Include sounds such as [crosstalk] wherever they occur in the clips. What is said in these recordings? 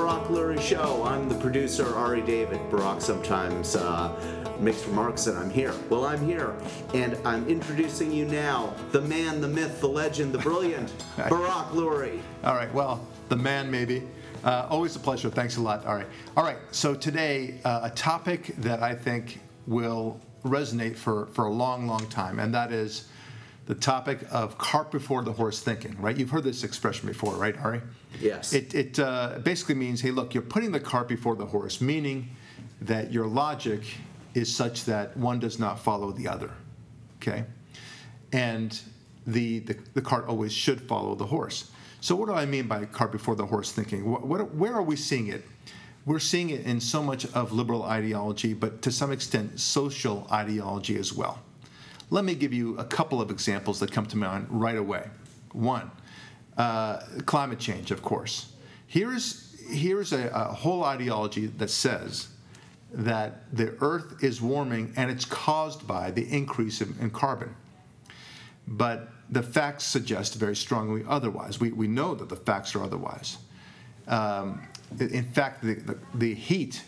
To Lurie Show. I'm the producer, Ari David. Barak sometimes uh, makes remarks and I'm here. Well, I'm here, and I'm introducing you now the man, the myth, the legend, the brilliant [laughs] Barak Lurie. All right, well, the man maybe. Uh, always a pleasure. Thanks a lot. All right. All right, so today, uh, a topic that I think will resonate for, for a long, long time, and that is the topic of cart before the horse thinking, right? You've heard this expression before, right, Ari? Yes. It, it uh, basically means, hey, look, you're putting the cart before the horse, meaning that your logic is such that one does not follow the other, okay? And the, the, the cart always should follow the horse. So, what do I mean by cart before the horse thinking? What, what, where are we seeing it? We're seeing it in so much of liberal ideology, but to some extent, social ideology as well. Let me give you a couple of examples that come to mind right away. One, uh, climate change, of course. Here's, here's a, a whole ideology that says that the Earth is warming and it's caused by the increase in, in carbon. But the facts suggest very strongly otherwise. We, we know that the facts are otherwise. Um, in fact, the, the, the heat,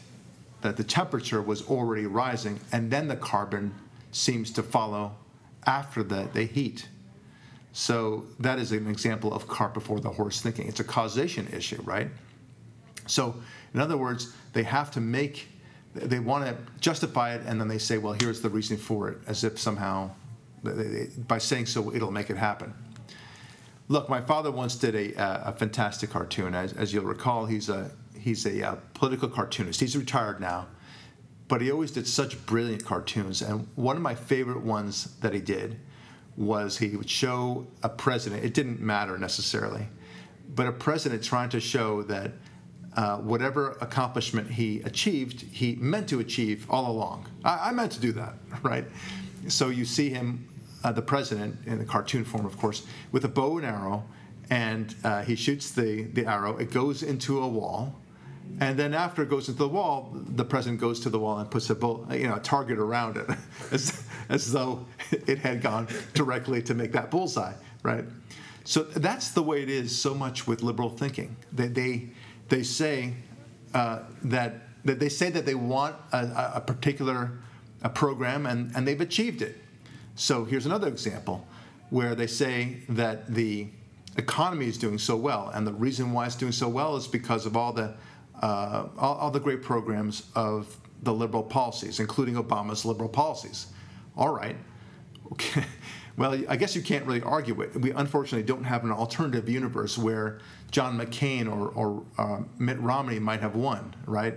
that the temperature was already rising, and then the carbon seems to follow after the, the heat. So that is an example of cart before the horse thinking. It's a causation issue, right? So, in other words, they have to make, they want to justify it, and then they say, well, here's the reason for it, as if somehow, by saying so, it'll make it happen. Look, my father once did a, uh, a fantastic cartoon. As, as, you'll recall, he's a he's a, a political cartoonist. He's retired now, but he always did such brilliant cartoons. And one of my favorite ones that he did was he would show a president. It didn't matter necessarily, but a president trying to show that uh, whatever accomplishment he achieved, he meant to achieve all along. I, I meant to do that, [laughs] right? So you see him, uh, the president, in the cartoon form, of course, with a bow and arrow, and uh, he shoots the, the arrow. It goes into a wall, and then after it goes into the wall, the president goes to the wall and puts a bull, you know, a target around it, [laughs] as, as though it had gone directly to make that bullseye, right? So that's the way it is so much with liberal thinking. They, they, they say uh, that, that they say that they want a, a particular a program and, and they've achieved it. So here's another example where they say that the economy is doing so well, and the reason why it's doing so well is because of all the uh, all, all, the great programs of the liberal policies, including Obama's liberal policies. All right. Okay. [laughs] Well, I guess you can't really argue it. We unfortunately don't have an alternative universe where John McCain or, or uh, Mitt Romney might have won, right?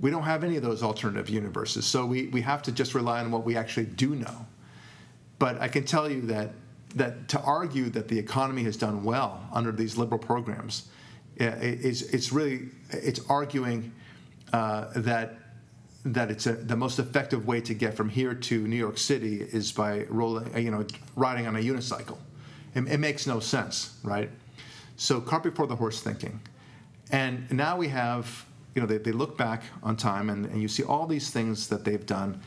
We don't have any of those alternative universes. So we, we have to just rely on what we actually do know. But I can tell you that, that to argue that the economy has done well under these liberal programs it's, it's really it's arguing uh, that that it's a, the most effective way to get from here to New York City is by rolling, you know, riding on a unicycle. It, it makes no sense, right? So cart before the horse thinking, and now we have, you know, they, they look back on time and, and you see all these things that they've done,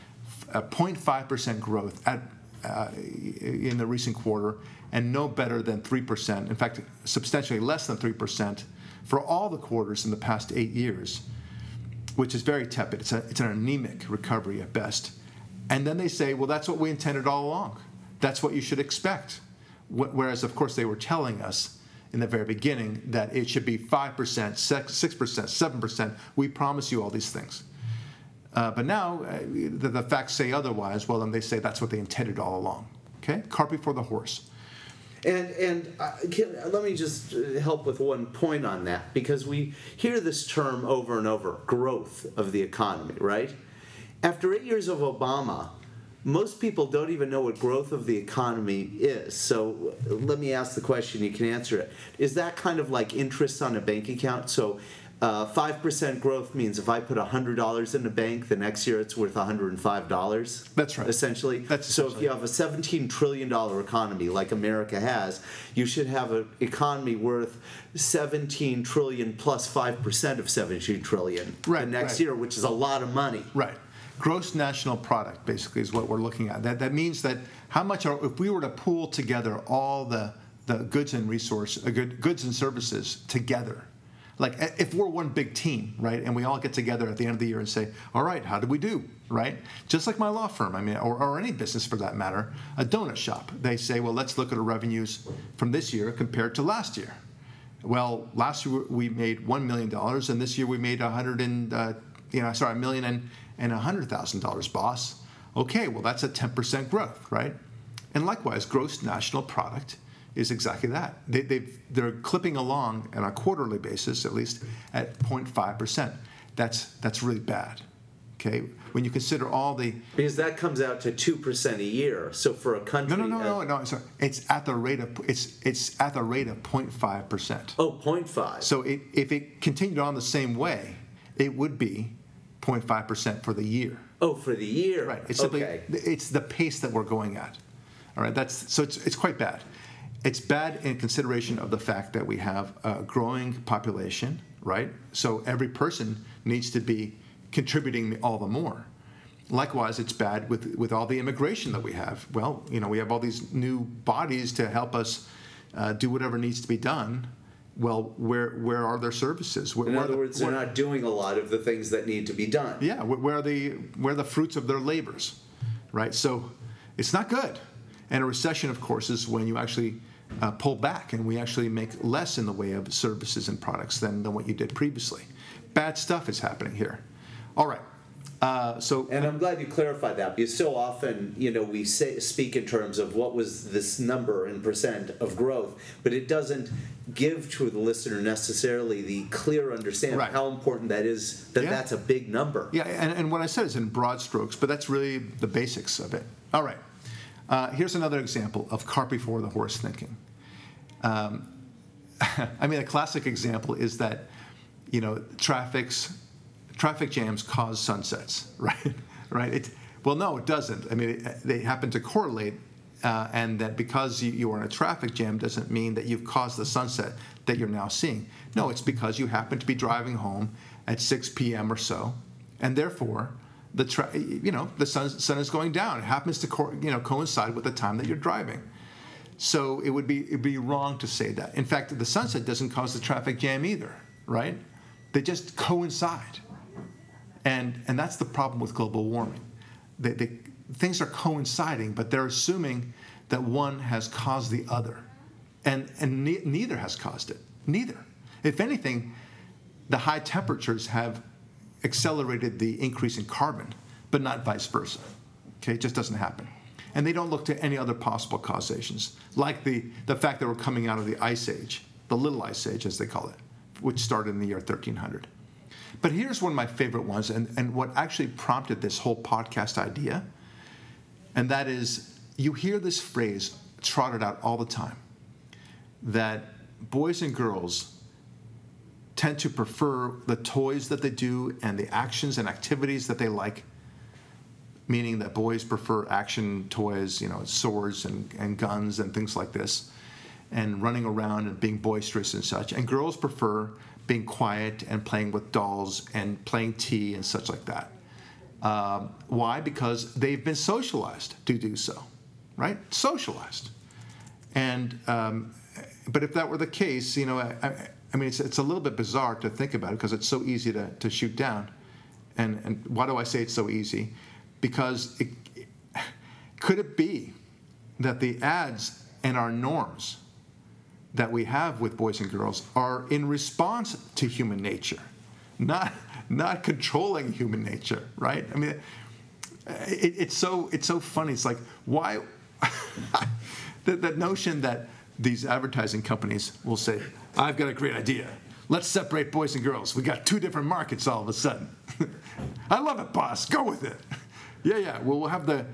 0.5% growth at uh, in the recent quarter, and no better than 3%. In fact, substantially less than 3% for all the quarters in the past eight years, which is very tepid. It's, a, it's an anemic recovery at best. And then they say, well, that's what we intended all along. That's what you should expect. Whereas, of course, they were telling us in the very beginning that it should be 5%, 6%, 7%. We promise you all these things. Uh, but now uh, the, the, facts say otherwise. Well, then they say that's what they intended all along. Okay? Cart before the horse. And and can, let me just uh, help with one point on that because we hear this term over and over: growth of the economy. Right? After eight years of Obama, most people don't even know what growth of the economy is. So let me ask the question. You can answer it. Is that kind of like interest on a bank account? So uh, five percent growth means if I put hundred dollars in the bank, the next year it's worth one hundred and five dollars. That's right. Essentially. That's so if you have a seventeen trillion dollar economy like America has, you should have an economy worth seventeen trillion plus five percent of seventeen trillion right, the next right. year, which is a lot of money. Right. Gross national product basically is what we're looking at. That that means that how much are if we were to pool together all the the goods and resource uh, good, goods and services together like if we're one big team, right, and we all get together at the end of the year and say, all right, how did we do, right? Just like my law firm, I mean, or, or any business for that matter, a donut shop. They say, well, let's look at our revenues from this year compared to last year. Well, last year we made one million dollars, and this year we made a hundred and uh, you know, sorry, a million and and a hundred thousand dollars, boss. Okay, well that's a ten percent growth, right? And likewise, gross national product is exactly that. They, they've, they're clipping along on a quarterly basis, at least, at 0.5 percent. That's that's really bad. Okay, when you consider all the because that comes out to two percent a year. So for a country, no, no, no, no, no. Sorry. It's at the rate of it's it's at the rate of 0.5 percent. Oh, 0.5. So it, if it continued on the same way, it would be 0.5 percent for the year. oh, for the year. Right. It's simply okay. it's the pace that we're going at. All right. That's so it's it's quite bad. It's bad in consideration of the fact that we have a growing population, right? So every person needs to be contributing all the more. Likewise, it's bad with with all the immigration that we have. Well, you know, we have all these new bodies to help us uh, do whatever needs to be done. Well, where where are their services? Where, In where other the- words, they're not doing a lot of the things that need to be done. yeah, wh- where are the where are the fruits of their labors, right? So it's not good. And a recession, of course, is when you actually uh, pull back and we actually make less in the way of services and products than, than what you did previously. Bad stuff is happening here. All right. Uh, so And I'm glad you clarified that because so often, you know, we say, speak in terms of what was this number in percent of growth, but it doesn't give to the listener necessarily the clear understanding Right. of how important that is. That Yeah. that's a big number. Yeah, and, and what I said is in broad strokes, but that's really the basics of it. All right. Uh, here's another example of cart before the horse thinking. Um, [laughs] I mean, a classic example is that, you know, traffic's, traffic jams cause sunsets, [laughs] right? right? It, well, no, it doesn't. I mean, it, they happen to correlate, uh, and that because you, you are in a traffic jam doesn't mean that you've caused the sunset that you're now seeing. No, it's because you happen to be driving home at 6 p.m. or so, and therefore the tra- you know the sun, sun is going down. It happens to co- you know coincide with the time that you're driving. So it would be it'd be wrong to say that. In fact, the sunset doesn't cause the traffic jam either, right? They just coincide, and and that's the problem with global warming. They, they, things are coinciding, but they're assuming that one has caused the other, and and ne- neither has caused it. Neither. If anything, the high temperatures have accelerated the increase in carbon, but not vice versa. Okay, it just doesn't happen. And they don't look to any other possible causations, like the, the fact that we're coming out of the ice age, the little ice age, as they call it, which started in the year 1300. But here's one of my favorite ones, and, and what actually prompted this whole podcast idea, and that is you hear this phrase trotted out all the time that boys and girls tend to prefer the toys that they do and the actions and activities that they like meaning that boys prefer action toys you know swords and, and guns and things like this and running around and being boisterous and such. And girls prefer being quiet and playing with dolls and playing tea and such like that. Um, why? Because they've been socialized to do so right? Socialized. And um, but if that were the case, you know, I, I, I mean, it's, it's a little bit bizarre to think about it because it's so easy to, to shoot down. And, and why do I say it's so easy? Because it, could it be that the ads and our norms that we have with boys and girls are in response to human nature, not not controlling human nature, right? I mean, it, it's so it's so funny. It's like why [laughs] that, that notion that these advertising companies will say, "I've got a great idea. Let's separate boys and girls. We got two different markets all of a sudden." [laughs] I love it, boss. Go with it. [laughs] Yeah, yeah. Well, we'll have the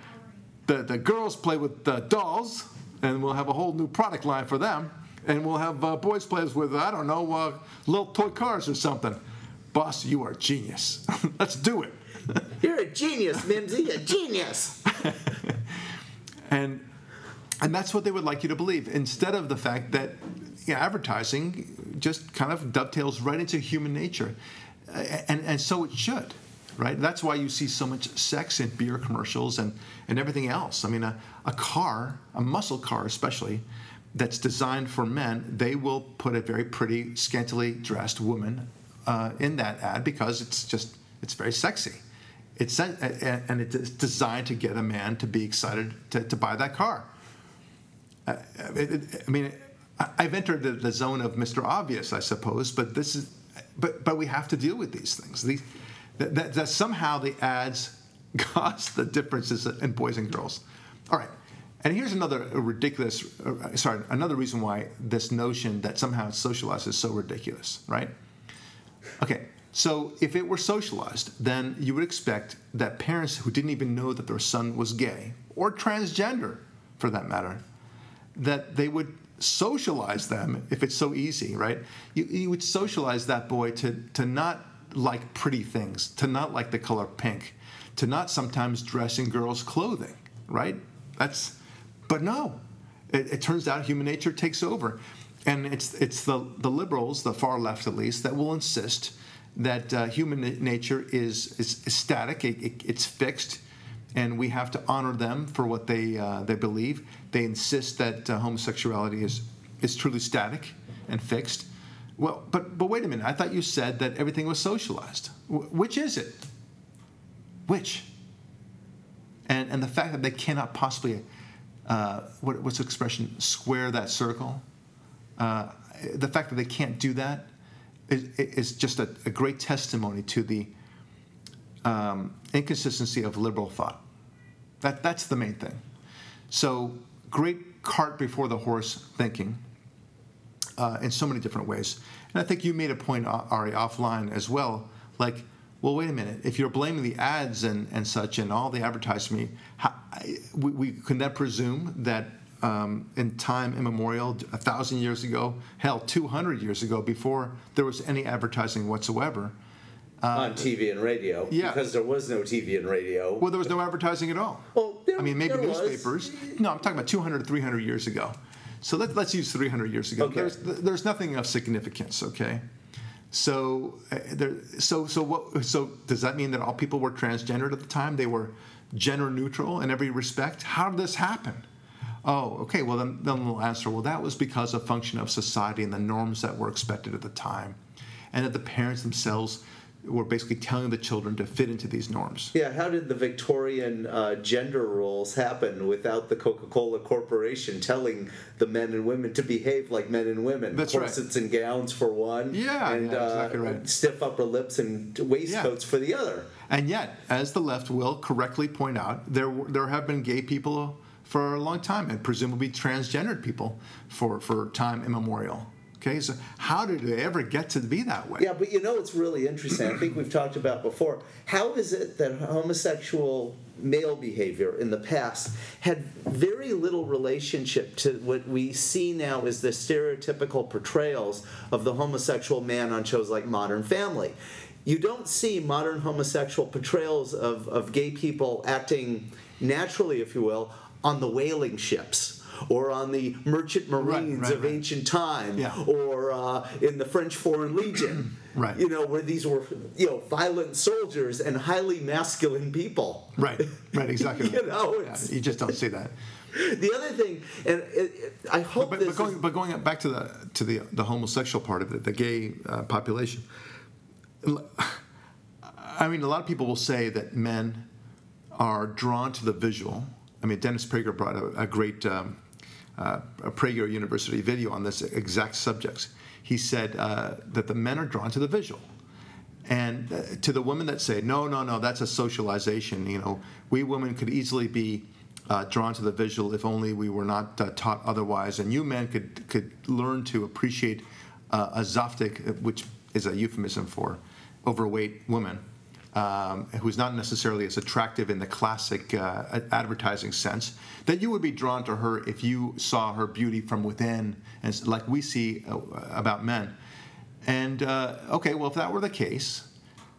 the, the girls play with the dolls, and we'll have a whole new product line for them. And we'll have uh, boys play with I don't know uh, little toy cars or something. Boss, you are a genius. [laughs] Let's do it. You're a genius, Mimsy, a genius. and and that's what they would like you to believe instead of the fact that you know, advertising just kind of dovetails right into human nature and and so it should right that's why you see so much sex in beer commercials and and everything else i mean a, a car a muscle car especially that's designed for men, they will put a very pretty, scantily dressed woman uh, in that ad because it's just it's very sexy. It's and it's designed to get a man to be excited to, to buy that car. It, I mean, I've entered the, the, zone of Mr. Obvious, I suppose, but this is, but but we have to deal with these things. These that, that, that somehow the ads [laughs] cause the differences in boys and girls. All right. And here's another ridiculous, uh, sorry, another reason why this notion that somehow it's socialized is so ridiculous, right? Okay, so if it were socialized, then you would expect that parents who didn't even know that their son was gay or transgender, for that matter, that they would socialize them if it's so easy, right? You, you would socialize that boy to, to not like pretty things, to not like the color pink, to not sometimes dress in girls' clothing, right? That's, but no, it, it turns out human nature takes over. And it's, it's the, the liberals, the far left at least, that will insist that uh, human nature is, is, static, it, it, it's fixed, and we have to honor them for what they, uh, they believe. They insist that uh, homosexuality is, is truly static and fixed. Well, but, but wait a minute, I thought you said that everything was socialized. W- which is it? Which? And, and the fact that they cannot possibly, uh, what, what's the expression, square that circle, uh, the fact that they can't do that is, is just a, a, great testimony to the um, inconsistency of liberal thought. That, that's the main thing. So, great cart before the horse thinking uh, in so many different ways. And I think you made a point, Ari, offline as well. Like, well, wait a minute. If you're blaming the ads and, and such and all the advertising, how, we, we can then presume that um, in time immemorial, a thousand years ago, hell, 200 years ago, before there was any advertising whatsoever. Uh, on TV and radio, yeah. because there was no TV and radio. Well, there was no advertising at all. Well, there, I mean, maybe newspapers. Was. No, I'm talking about 200, 300 years ago. So let, us use 300 years ago. Okay. There's, there's nothing of significance, okay? So, uh, there, so, so what? So, does that mean that all people were transgendered at the time? They were gender neutral in every respect. How did this happen? Oh, okay. Well, then, then they'll answer. Well, that was because of function of society and the norms that were expected at the time, and that the parents themselves were basically telling the children to fit into these norms. Yeah, how did the Victorian uh, gender roles happen without the Coca Cola Corporation telling the men and women to behave like men and women? That's Corsets right. and gowns for one, yeah, and yeah, exactly uh, right. stiff upper lips and waistcoats yeah. for the other. And yet, as the left will correctly point out, there there have been gay people for a long time, and presumably transgendered people for for time immemorial. Okay, so how did it ever get to be that way? Yeah, but you know it's really interesting. I think we've talked about before. How is it that homosexual male behavior in the past had very little relationship to what we see now as the stereotypical portrayals of the homosexual man on shows like Modern Family? You don't see modern homosexual portrayals of, of gay people acting naturally, if you will, on the whaling ships or on the merchant marines right, right, of right. ancient time, yeah. or uh, in the French Foreign Legion. [clears throat] right. You know, where these were you know violent soldiers and highly masculine people. Right. Right. Exactly. [laughs] you know, yeah, you just don't see that. The other thing, and it, it, I hope but, this but going, is, but going back to the to the the homosexual part of it, the gay uh, population. I mean, a lot of people will say that men are drawn to the visual. I mean, Dennis Prager brought a, a great um, uh, a Prager University video on this exact subject. He said uh, that the men are drawn to the visual. And uh, to the women that say, no, no, no, that's a socialization, you know, we women could easily be uh, drawn to the visual if only we were not uh, taught otherwise. And you men could, could learn to appreciate uh, a zaftig, which is a euphemism for overweight woman um, who's not necessarily as attractive in the classic uh, advertising sense, that you would be drawn to her if you saw her beauty from within, and like we see uh, about men. And uh, okay, well, if that were the case,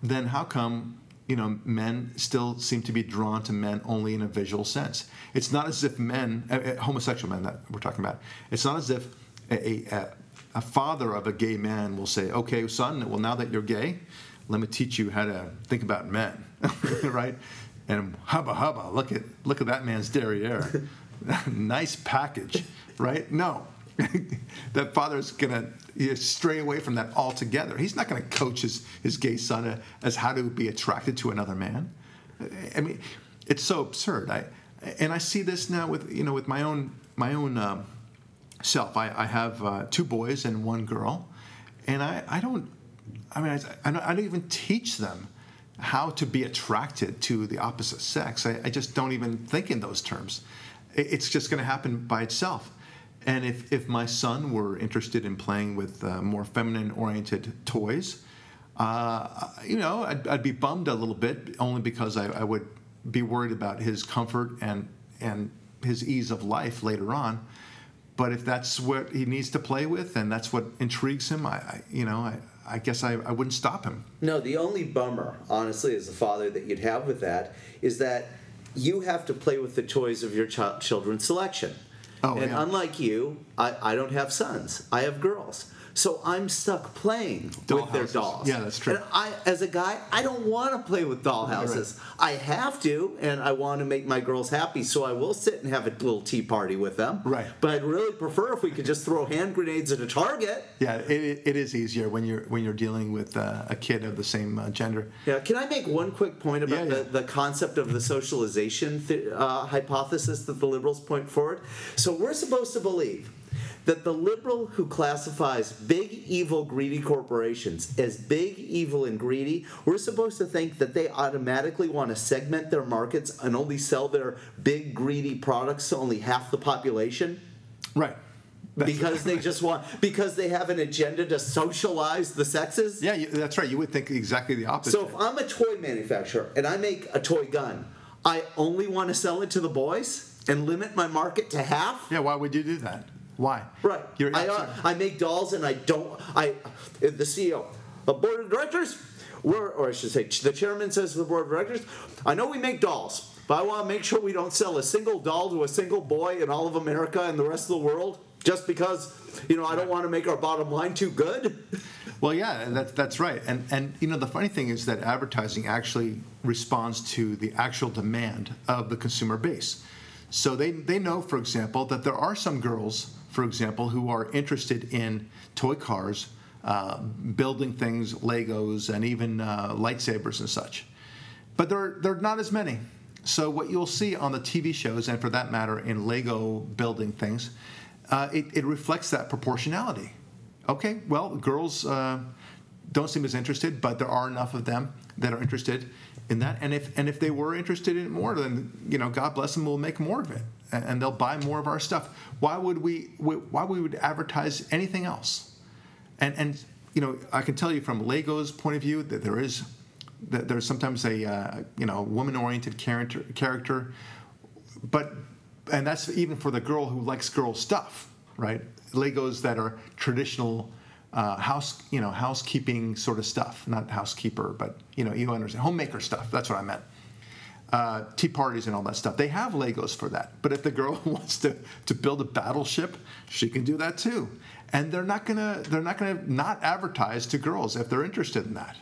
then how come you know men still seem to be drawn to men only in a visual sense? It's not as if men, uh, homosexual men that we're talking about, it's not as if a, a, a father of a gay man will say, "Okay, son, well now that you're gay." Let me teach you how to think about men, [laughs] right? And hubba hubba, look at look at that man's derriere, [laughs] nice package, right? No, [laughs] that father's know, stray away from that altogether. He's not to coach his, his gay son as how to be attracted to another man. I mean, it's so absurd. I and I see this now with you know with my own my own um, self. I, I have uh, two boys and one girl, and I, I don't. I mean, I, I, don't, even teach them how to be attracted to the opposite sex. I, I just don't even think in those terms. It's just going to happen by itself. And if, if my son were interested in playing with uh, more feminine oriented toys, uh, you know, I'd, I'd, be bummed a little bit only because I, I, would be worried about his comfort and, and his ease of life later on. But if that's what he needs to play with and that's what intrigues him, I, I you know, I, I guess I, I wouldn't stop him. No, the only bummer, honestly, as a father that you'd have with that is that you have to play with the toys of your ch- children's selection. Oh, and yeah. unlike you, I, I don't have sons. I have girls. So I'm stuck playing doll with houses. their dolls. Yeah, that's true. And I, as a guy, I don't want to play with dollhouses. Right. I have to, and I want to make my girls happy, so I will sit and have a little tea party with them. Right. But I'd really prefer if we could just throw hand grenades at a target. Yeah, it, it is easier when you're when you're dealing with uh, a kid of the same uh, gender. Yeah. Can I make one quick point about yeah, yeah. The, the concept of the socialization th- uh, hypothesis that the liberals point forward? So we're supposed to believe that the liberal who classifies big, evil, greedy corporations as big, evil, and greedy, we're supposed to think that they automatically want to segment their markets and only sell their big, greedy products to only half the population? Right. That's because they just want because they have an agenda to socialize the sexes. Yeah, that's right. You would think exactly the opposite. So if I'm a toy manufacturer and I make a toy gun, I only want to sell it to the boys and limit my market to half. Yeah, why would you do that? Why? Right. You're I, uh, I make dolls and I don't. I the CEO, the board of directors, we're, or I should say, the chairman says to the board of directors, I know we make dolls, but I want to make sure we don't sell a single doll to a single boy in all of America and the rest of the world just because you know I don't want to make our bottom line too good. Well, yeah, that's that's right. And and you know the funny thing is that advertising actually responds to the actual demand of the consumer base. So they they know, for example, that there are some girls for example, who are interested in toy cars, uh, building things, Legos, and even uh, lightsabers and such. But there, there are not as many. So, what you'll see on the TV shows, and for that matter, in Lego building things, uh, it, it, reflects that proportionality. Okay, well, girls uh, don't seem as interested, but there are enough of them that are interested in that. And if and if they were interested in it more, then you know, God bless them, we'll make more of it and they'll buy more of our stuff. Why would we? Why we would advertise anything else? And and you know, I can tell you from Lego's point of view that there is that there's sometimes a uh, you know woman-oriented character character, but and that's even for the girl who likes girl stuff, right? Legos that are traditional. Uh, house, you know, housekeeping sort of stuff. Not housekeeper, but you know, you understand, homemaker stuff. That's what I meant uh, tea parties and all that stuff. They have Legos for that. But if the girl [laughs] wants to, to build a battleship, she can do that too. And they're not gonna they're not gonna not advertise to girls if they're interested in that.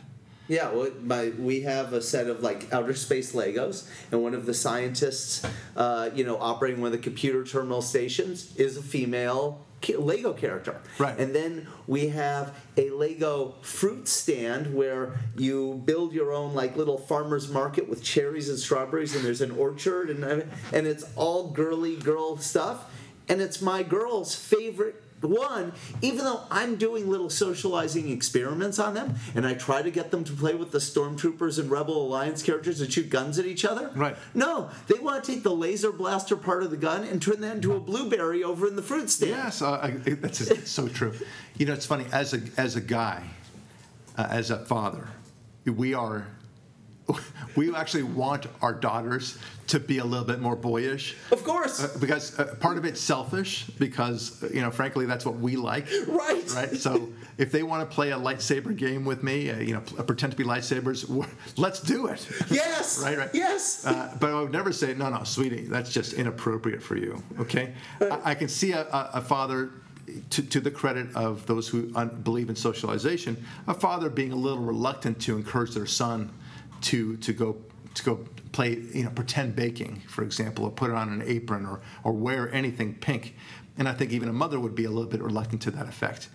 Yeah, well, my, we have a set of like outer space Legos, and one of the scientists, uh, you know, operating one of the computer terminal stations is a female Lego character. Right. And then we have a Lego fruit stand where you build your own like little farmer's market with cherries and strawberries, and there's an orchard, and and it's all girly girl stuff, and it's my girl's favorite one, even though I'm doing little socializing experiments on them, and I try to get them to play with the stormtroopers and Rebel Alliance characters and shoot guns at each other. Right. No, they want to take the laser blaster part of the gun and turn that into a blueberry over in the fruit stand. Yes, uh, I, that's so true. You know, it's funny as a as a guy, uh, as a father, we are we actually want our daughters to be a little bit more boyish. Of course. Uh, because uh, part of it's selfish, because, you know, frankly, that's what we like. Right. Right. So if they want to play a lightsaber game with me, uh, you know, pretend to be lightsabers, let's do it. [laughs] Yes. right, right. Yes. Uh, but I would never say, no, no, sweetie, that's just inappropriate for you. Okay. I, I can see a, a father to, to, the credit of those who un- believe in socialization, a father being a little reluctant to encourage their son to to go to go play, you know, pretend baking, for example, or put on an apron or, or wear anything pink. And I think even a mother would be a little bit reluctant to that effect.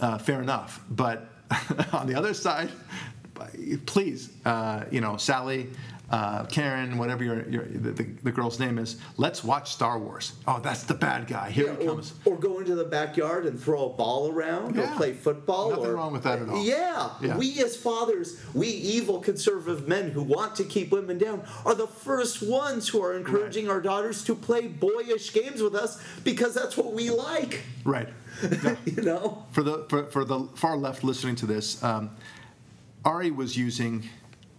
Uh, fair enough. But [laughs] on the other side, please, uh, you know, Sally, uh, Karen, whatever your, your the, the, the girl's name is, let's watch Star Wars. Oh, that's the bad guy. Here Yeah, he or, comes. or go into the backyard and throw a ball around Yeah. or play football. Nothing or, wrong with that at all. Yeah. Yeah. we as fathers, we evil conservative men who want to keep women down, are the first ones who are encouraging our daughters to play boyish games with us because that's what we like. Right. [laughs] No. You know. for the for, for the far left listening to this, um, Ari was using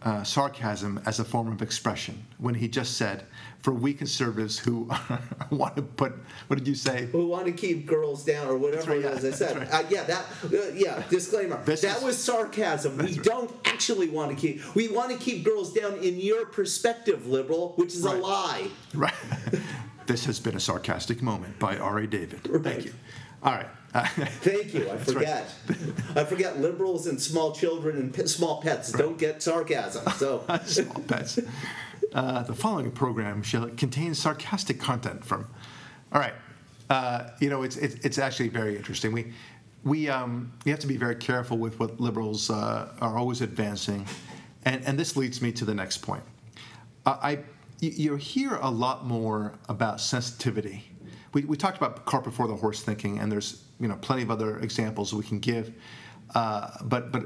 uh, sarcasm as a form of expression when he just said, "For we conservatives who [laughs] want to put what did you say? Who want to keep girls down or whatever right, it is yeah, I said. that's Uh, yeah, that. Uh, yeah, disclaimer. This that is- was sarcasm. We right. don't actually want to keep. We want to keep girls down in your perspective, liberal, which is Right. a lie. Right. [laughs] this has been a sarcastic moment by Ari David. Right. Thank you. All right. [laughs] Thank you. I right. forget. I forget liberals and small children and p- small pets don't get sarcasm. So [laughs] small pets. Uh, the following program shall contain sarcastic content from. All right. Uh, you know, it's, it's it's actually very interesting. We we um, you have to be very careful with what liberals uh, are always advancing, and and this leads me to the next point. Uh, I you, you hear a lot more about sensitivity. We, we talked about cart before the horse thinking, and there's you know plenty of other examples we can give. Uh, but but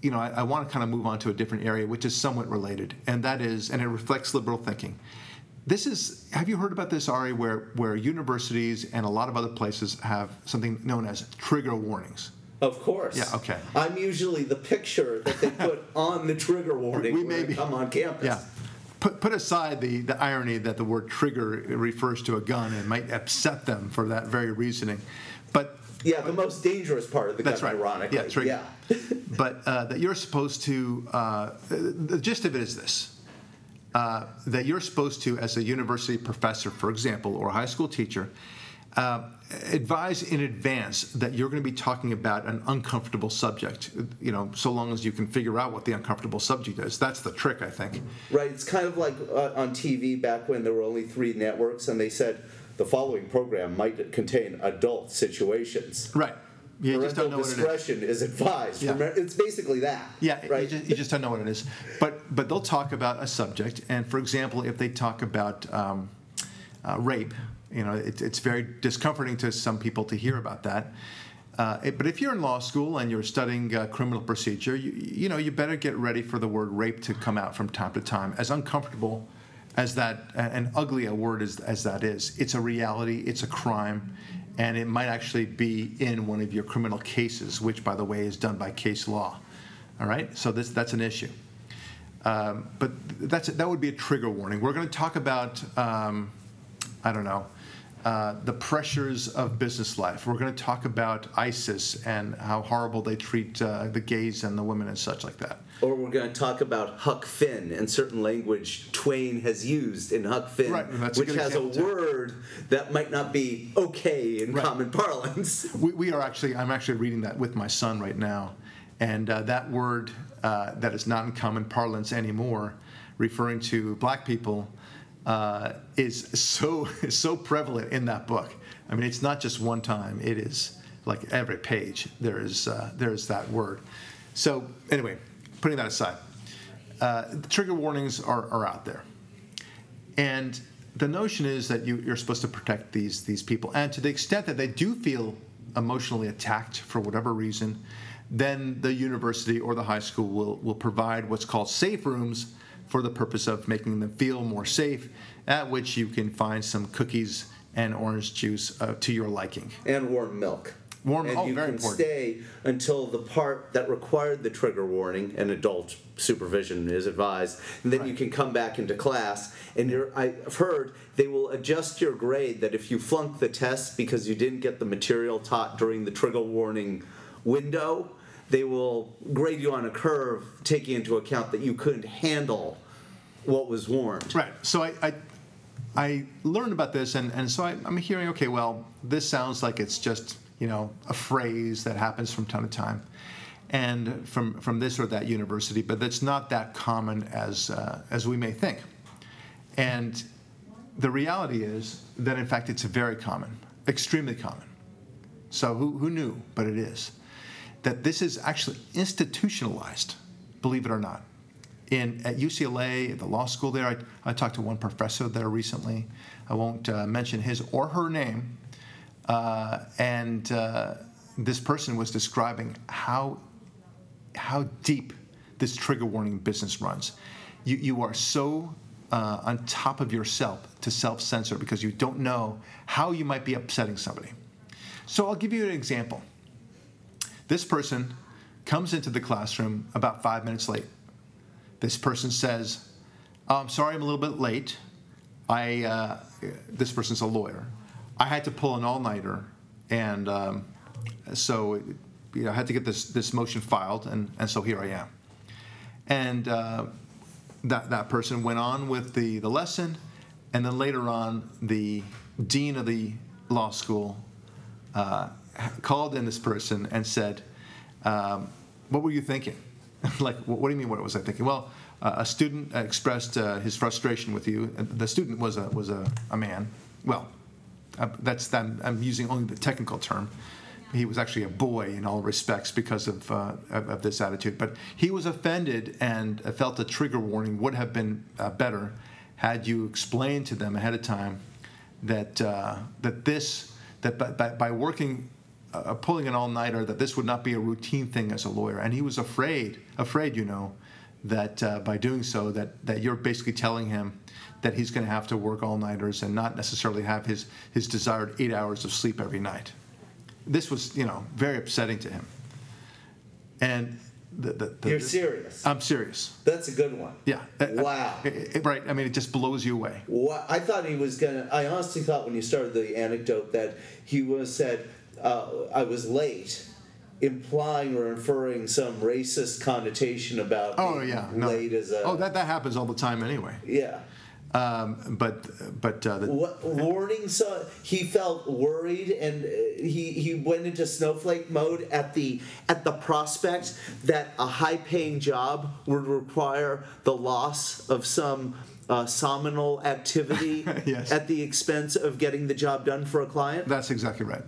you know I, I want to kind of move on to a different area, which is somewhat related, and that is and it reflects liberal thinking. This is have you heard about this, Ari? Where where universities and a lot of other places have something known as trigger warnings. of course. Yeah, okay. I'm usually the picture that they put [laughs] on the trigger warning We when may I be- come on campus. Yeah. Put, put aside the, the irony that the word trigger refers to a gun and might upset them for that very reasoning. But Yeah, the most dangerous part of the That's gun, right. ironically. Yeah, trigger. [laughs] but uh, that you're supposed to, uh, the gist of it is this uh, that you're supposed to, as a university professor, for example, or a high school teacher, uh, advise in advance that you're going to be talking about an uncomfortable subject. You know, so long as you can figure out what the uncomfortable subject is. That's the trick, I think. Right. It's kind of like uh, on TV back when there were only three networks, and they said the following program might contain adult situations. Right. You just Parental don't know what it is. discretion is. advised. Yeah. Remember- It's basically that. Yeah, Right. you, just, you just don't know what it is. But but they'll talk about a subject, and for example, if they talk about um, uh, rape, you know, it, it's very discomforting to some people to hear about that. Uh, it- but if you're in law school and you're studying uh, criminal procedure, you, you know, you better get ready for the word rape to come out from time to time. As uncomfortable as that and ugly a word as, as that is, it's a reality. It's a crime. And it might actually be in one of your criminal cases, which, by the way, is done by case law. All right, so this that's an issue. Um, but that's that would be a trigger warning. We're going to talk about um, I don't know uh, the pressures of business life. We're going to talk about ISIS and how horrible they treat uh, the gays and the women and such like that. Or we're going to talk about Huck Finn and certain language Twain has used in Huck Finn, Right, a which good has a word that might not be okay in Right. common parlance. We, we are actually I'm actually reading that with my son right now, and uh, that word uh, that is not in common parlance anymore, referring to black people, uh, is so is [laughs] so prevalent in that book. I mean, it's not just one time; it is like every page there is uh, there is that word. So anyway, putting that aside, uh, trigger warnings are, are out there. And the notion is that you, you're supposed to protect these these people, and to the extent that they do feel emotionally attacked for whatever reason, then the university or the high school will will provide what's called safe rooms for the purpose of making them feel more safe, at which you can find some cookies and orange juice uh, to your liking. and warm milk. Warm- and oh, you very can important. stay until the part that required the trigger warning and adult supervision is advised, and then you can come back into class. And you're, I've heard they will adjust your grade that if you flunk the test because you didn't get the material taught during the trigger warning window, they will grade you on a curve, taking into account that you couldn't handle what was warned. Right. So I, I, I learned about this, and, and so I, I'm hearing, okay, well, this sounds like it's just, you know, a phrase that happens from time to time. and from, from this or that university, but that's not that common as, uh, as we may think. And the reality is that, in fact, it's very common, extremely common. So, who, who knew? But it is. That this is actually institutionalized, believe it or not. In, at UCLA, at the law school there, I, I talked to one professor there recently. I won't uh, mention his or her name. Uh, and uh, this person was describing how, how deep this trigger warning business runs. You, you are so uh, on top of yourself to self censor because you don't know how you might be upsetting somebody. So I'll give you an example. This person comes into the classroom about five minutes late. This person says, oh, I'm sorry I'm a little bit late. I, uh, this person's a lawyer. I had to pull an all nighter, and um, so you know, I had to get this, this motion filed, and, and so here I am. And uh, that, that person went on with the, the lesson, and then later on, the dean of the law school uh, called in this person and said, um, What were you thinking? [laughs] like, what, do you mean, what was I thinking? Well, uh, a student expressed uh, his frustration with you. The student was a, was a, a man. Well, uh, that's I'm, I'm using only the technical term he was actually a boy in all respects because of, uh, of, of, this attitude. But he was offended and felt a trigger warning would have been uh, better had you explained to them ahead of time that uh, that this that by, by, by working uh, pulling an all-nighter that this would not be a routine thing as a lawyer and he was afraid afraid you know that uh, by doing so that that you're basically telling him that he's going to have to work all-nighters and not necessarily have his his desired eight hours of sleep every night this was, you know, very upsetting to him. And the, the, the, You're serious. I'm serious. That's a good one. Yeah. Wow. It, it, right. I mean, it just blows you away. What I thought he was gonna. I honestly thought when you started the anecdote that he was said, uh, "I was late." implying or inferring some racist connotation about oh yeah no. late as a oh that that happens all the time anyway yeah um, but but uh, the, what, warning so he felt worried and uh, he he went into snowflake mode at the at the prospect that a high paying job would require the loss of some uh, activity [laughs] yes. at the expense of getting the job done for a client that's exactly right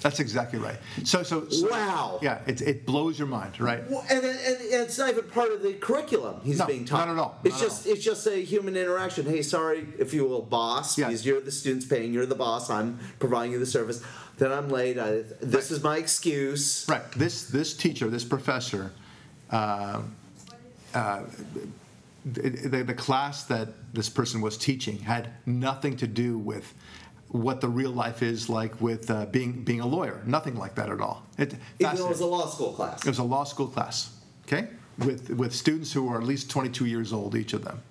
that's exactly right. So, so, so wow. Yeah, it, it blows your mind, right? Well, and, and, and, it's not even part of the curriculum he's no, being taught. Not at all. It's not just all. it's just a human interaction. Hey, sorry, if you will, boss, yeah. because you're the student's paying, you're the boss. I'm providing you the service. Then I'm late. I, this right. is my excuse. Right. This this teacher, this professor. Uh, uh, the, the class that this person was teaching had nothing to do with what the real life is like with uh, being being a lawyer. Nothing like that at all. It, Even though it was a law school class. It was a law school class. Okay, with with students who are at least 22 years old, each of them.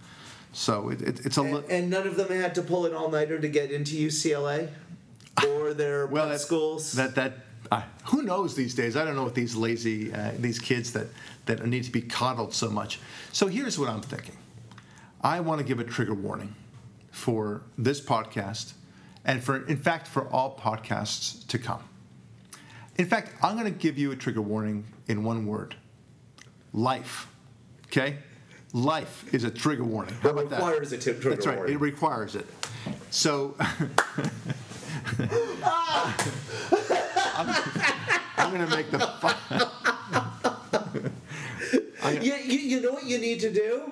So it, it, it's a. And, and, none of them had to pull an all nighter to get into UCLA, or their [laughs] well, that, schools. That that. Uh, who knows these days? I don't know what these lazy, uh, these kids that, that need to be coddled so much. So here's what I'm thinking. I want to give a trigger warning for this podcast and for in fact for all podcasts to come. In fact, I'm going to give you a trigger warning in one word. Life. Okay? Life is a trigger warning. How about that? requires a trigger That's right. Warning. It requires it. So [laughs] I'm, I'm going to make the you, you, you know what you need to do?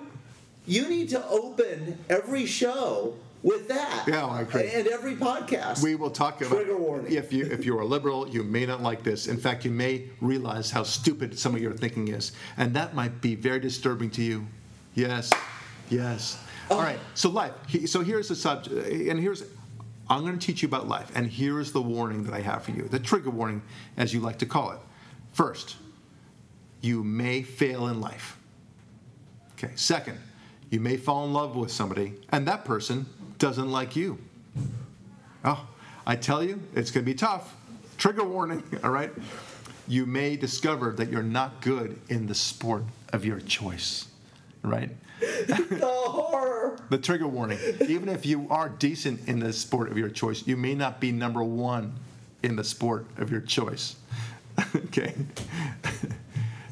You need to open every show with that. Yeah, I agree. And every podcast. We will talk about trigger warning. If you if you're a liberal, you may not like this. In fact, you may realize how stupid some of your thinking is, and that might be very disturbing to you. Yes, yes. Oh. All right. So life. So here's the subject, and here's. I'm going to teach you about life, and here's the warning that I have for you, the trigger warning, as you like to call it. First, you may fail in life. Okay. Second, you may fall in love with somebody, and that person doesn't like you. Oh, I tell you, it's going to be tough. Trigger warning, [laughs] all right? You may discover that you're not good in the sport of your choice, right? [laughs] the horror. The trigger warning. Even if you are decent in the sport of your choice, you may not be number one in the sport of your choice. [laughs] okay?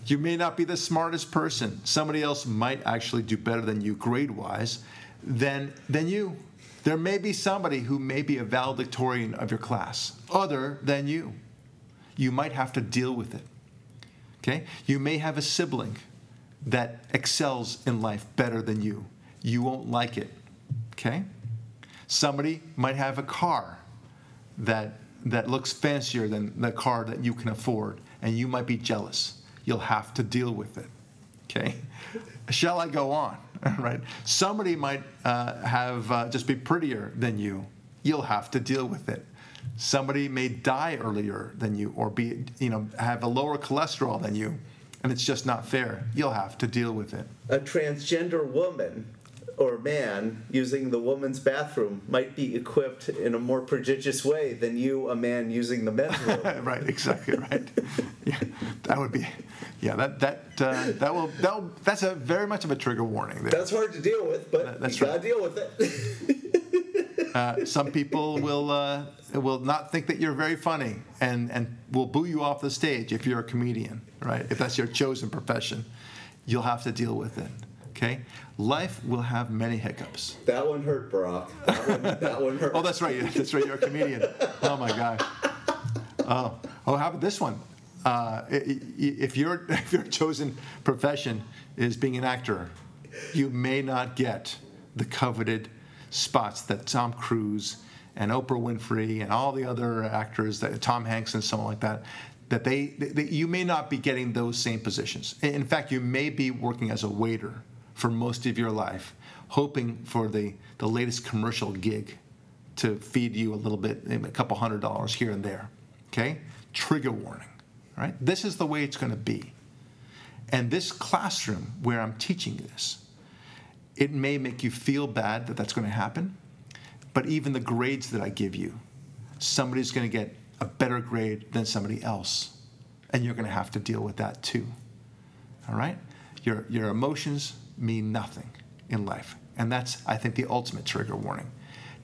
You may not be the smartest person. Somebody else might actually do better than you grade wise than, than you. There may be somebody who may be a valedictorian of your class other than you. You might have to deal with it. Okay? You may have a sibling that excels in life better than you. You won't like it. Okay? Somebody might have a car that that looks fancier than the car that you can afford, and you might be jealous. You'll have to deal with it. Okay? Shall I go on? [laughs] right? Somebody might uh, have uh, just be prettier than you. You'll have to deal with it. Somebody may die earlier than you, or be you know have a lower cholesterol than you, and it's just not fair. You'll have to deal with it. A transgender woman or man using the woman's bathroom might be equipped in a more prodigious way than you, a man using the men's room. [laughs] right, exactly right. [laughs] yeah, that would be, yeah, that that uh, that will that will, that's a very much of a trigger warning. There. That's hard to deal with, but that, that's you gotta deal with it. [laughs] uh, some people will uh, will not think that you're very funny and and will boo you off the stage if you're a comedian, right? If that's your chosen profession, you'll have to deal with it. Okay, life will have many hiccups. That one hurt, Barak. That one, that one hurt. [laughs] oh, that's right. That's right. You're a comedian. Oh my gosh. Oh, oh, how about this one? Uh, if your [laughs] if your chosen profession is being an actor, you may not get the coveted spots that Tom Cruise and Oprah Winfrey and all the other actors, that Tom Hanks and someone like that, that they, they you may not be getting those same positions. In fact, you may be working as a waiter for most of your life, hoping for the, the latest commercial gig to feed you a little bit, a couple hundred dollars here and there. Okay? Trigger warning. Right? This is the way it's going to be. And this classroom where I'm teaching this, it may make you feel bad that that's going to happen, but even the grades that I give you, somebody's going to get a better grade than somebody else. And you're going to have to deal with that too. All right? Your, your emotions mean nothing in life. And that's, I think, the ultimate trigger warning.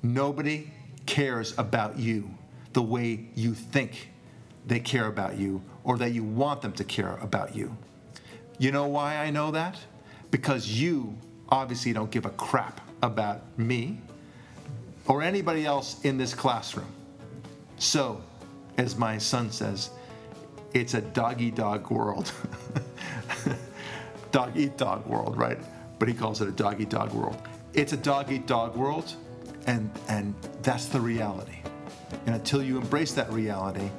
Nobody cares about you the way you think they care about you or that you want them to care about you. You know why I know that? Because you obviously don't give a crap about me or anybody else in this classroom. So, as my son says, it's a doggy dog world. [laughs] dog eat dog world, right? But he calls it a dog eat dog world. It's a dog eat dog world, and, and that's the reality. And until you embrace that reality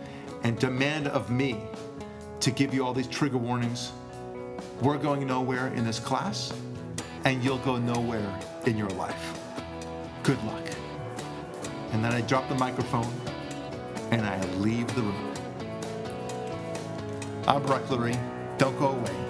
and demand of me to give you all these trigger warnings, we're going nowhere in this class, and you'll go nowhere in your life. Good luck. And then I drop the microphone and I leave the room. I'm Lurie. Don't go away.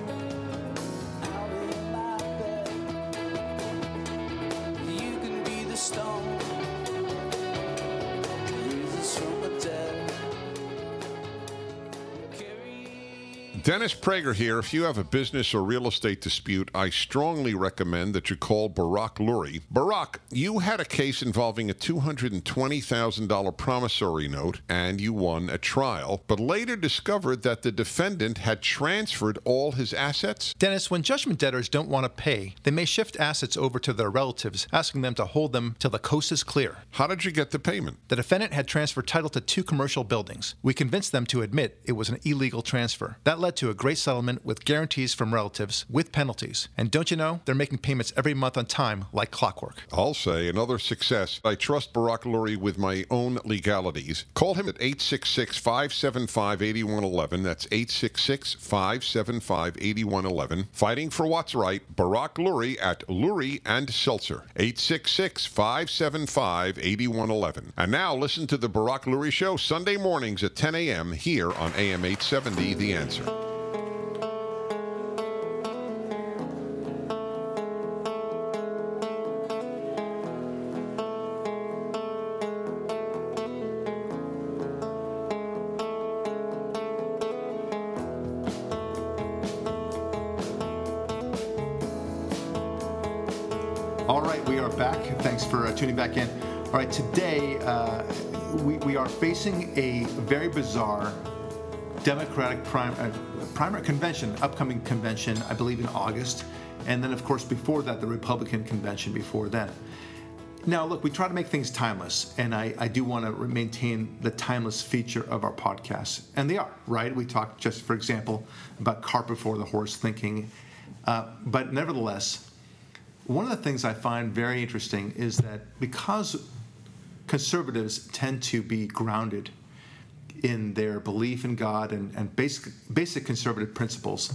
Dennis Prager here. If you have a business or real estate dispute, I strongly recommend that you call Barak Lurie. Barak, you had a case involving a $220,000 promissory note and you won a trial, but later discovered that the defendant had transferred all his assets? Dennis, when judgment debtors don't want to pay, they may shift assets over to their relatives, asking them to hold them till the coast is clear. How did you get the payment? The defendant had transferred title to two commercial buildings. We convinced them to admit it was an illegal transfer. That led to a great settlement with guarantees from relatives with penalties. And don't you know, they're making payments every month on time like clockwork. I'll say another success. I trust Barak Lurie with my own legalities. Call him at 866 575 8111. That's 866 575 8111. Fighting for what's right, Barak Lurie at Lurie and Seltzer. 866 575 8111. And now listen to the Barak Lurie Show Sunday mornings at 10 a.m. here on AM 870 The Answer. Back in. All right, today uh, we, we are facing a very bizarre Democratic prim- uh, primary convention, upcoming convention, I believe in August, and then of course before that the Republican convention before then. Now, look, we try to make things timeless, and I, I do want to maintain the timeless feature of our podcasts, and they are, right? We talk just, for example, about cart before the horse thinking, uh, but nevertheless, one of the things I find very interesting is that because conservatives tend to be grounded in their belief in God and, and basic, basic conservative principles,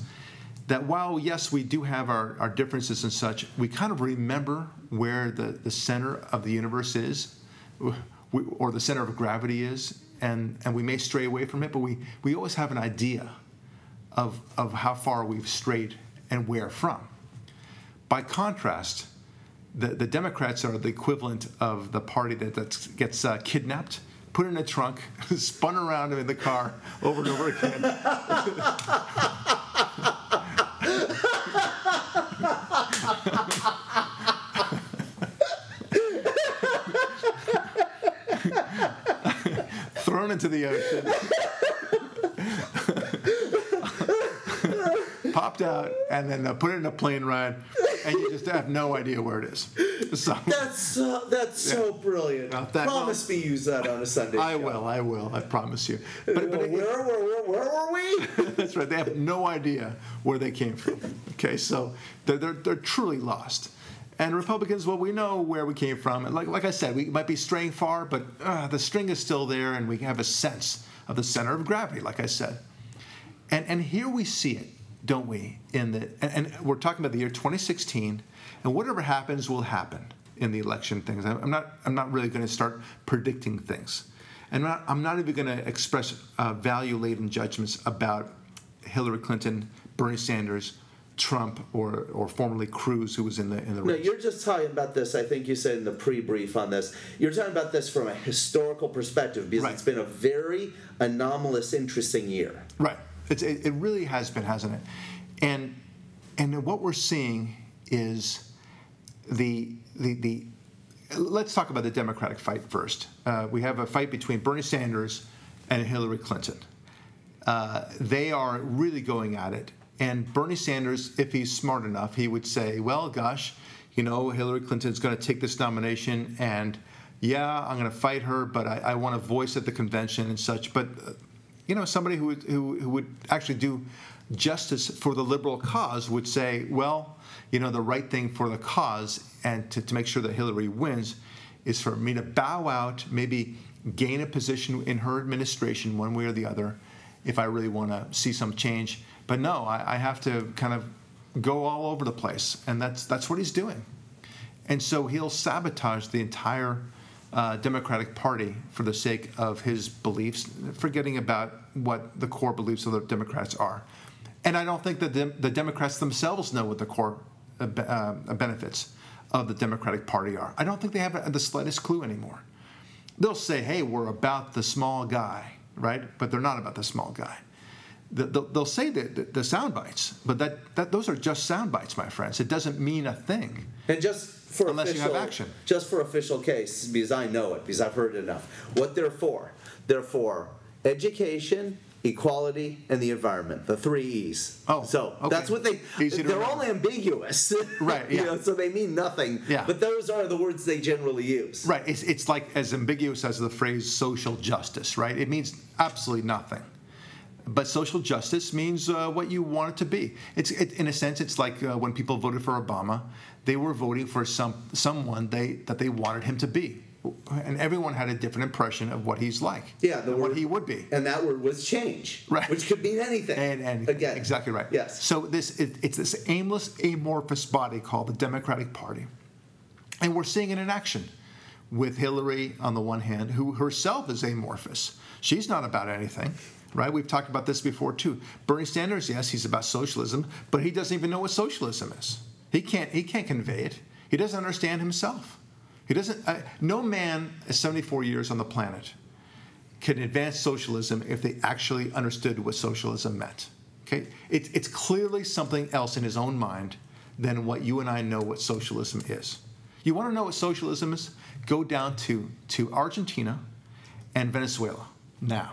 that while, yes, we do have our, our differences and such, we kind of remember where the, the center of the universe is, or the center of gravity is, and, and we may stray away from it, but we, we always have an idea of, of how far we've strayed and where from. By contrast, the, the Democrats are the equivalent of the party that, gets uh, kidnapped, put in a trunk, [laughs] spun around in the car over and over again. [laughs] Thrown into the ocean. [laughs] Popped out and then uh, put in a plane ride, and you just have no idea where it is. So That's so, that's so brilliant. That- Promise me use that on a Sunday I show. will, I will, I promise you. But, but it- where, where, where, where were we? [laughs] That's right. They have no idea where they came from. Okay, so they're, they're, they're truly lost. And Republicans, well, we know where we came from. And like, like I said, we might be straying far, but uh, the string is still there, and we have a sense of the center of gravity, like I said. And, and here we see it, don't we? In the, and, and we're talking about the year 2016, and whatever happens will happen in the election things. I'm not, I'm not really going to start predicting things. And I'm not, I'm not even going to express uh, value laden judgments about Hillary Clinton, Bernie Sanders, Trump, or, or formerly Cruz, who was in the, in the No, race. you're just talking about this. I think you said in the pre-brief on this. You're talking about this from a historical perspective because Right. it's been a very anomalous, interesting year. Right. It's, it, it really has been, hasn't it? And and what we're seeing is the the the. Let's talk about the Democratic fight first. Uh, we have a fight between Bernie Sanders and Hillary Clinton. Uh, they are really going at it. And Bernie Sanders, if he's smart enough, he would say, well, gosh, you know, Hillary Clinton's going to take this nomination, and yeah, I'm going to fight her, but I, I want a voice at the convention and such. But, uh, you know, somebody who would, who, who would actually do justice for the liberal cause would say, well, you know, the right thing for the cause and to, to make sure that Hillary wins is for me to bow out, maybe gain a position in her administration one way or the other if I really want to see some change. But no, I, I have to kind of go all over the place, and that's that's what he's doing. And so he'll sabotage the entire uh, Democratic Party for the sake of his beliefs, forgetting about what the core beliefs of the Democrats are. And I don't think that the, the Democrats themselves know what the core uh, uh, benefits of the Democratic Party are. I don't think they have the slightest clue anymore. They'll say, hey, we're about the small guy, right? But they're not about the small guy. The- the- They'll say the, the, the sound bites, but that, that, those are just sound bites, my friends. It doesn't mean a thing. And just for Unless you official, have action. just for official case, because I know it, because I've heard it enough. What they're for? They're for education, equality, and the environment. The three E's. Oh, so okay. that's what they. Easy to they're all ambiguous. [laughs] Right, you yeah. know, so they mean nothing. Yeah. But those are the words they generally use. Right. It's, it's like as ambiguous as the phrase social justice, right? It means absolutely nothing. But social justice means uh, what you want it to be. It's it, in a sense, it's like uh, when people voted for Obama, they were voting for some someone they that they wanted him to be, and everyone had a different impression of what he's like. Yeah, the and what he would be. And that word was change. Right. Which could mean anything. And, and again, exactly right. Yes. So this it, it's this aimless, amorphous body called the Democratic Party, and we're seeing it in action with Hillary on the one hand, who herself is amorphous. She's not about anything, right? We've talked about this before too. Bernie Sanders, yes, he's about socialism, but he doesn't even know what socialism is. He can't he can't convey it. He doesn't understand himself. He doesn't. Uh, no man, is 74 years on the planet, can advance socialism if they actually understood what socialism meant. Okay, it, it's clearly something else in his own mind than what you and I know what socialism is. You want to know what socialism is? Go down to, to Argentina and Venezuela now.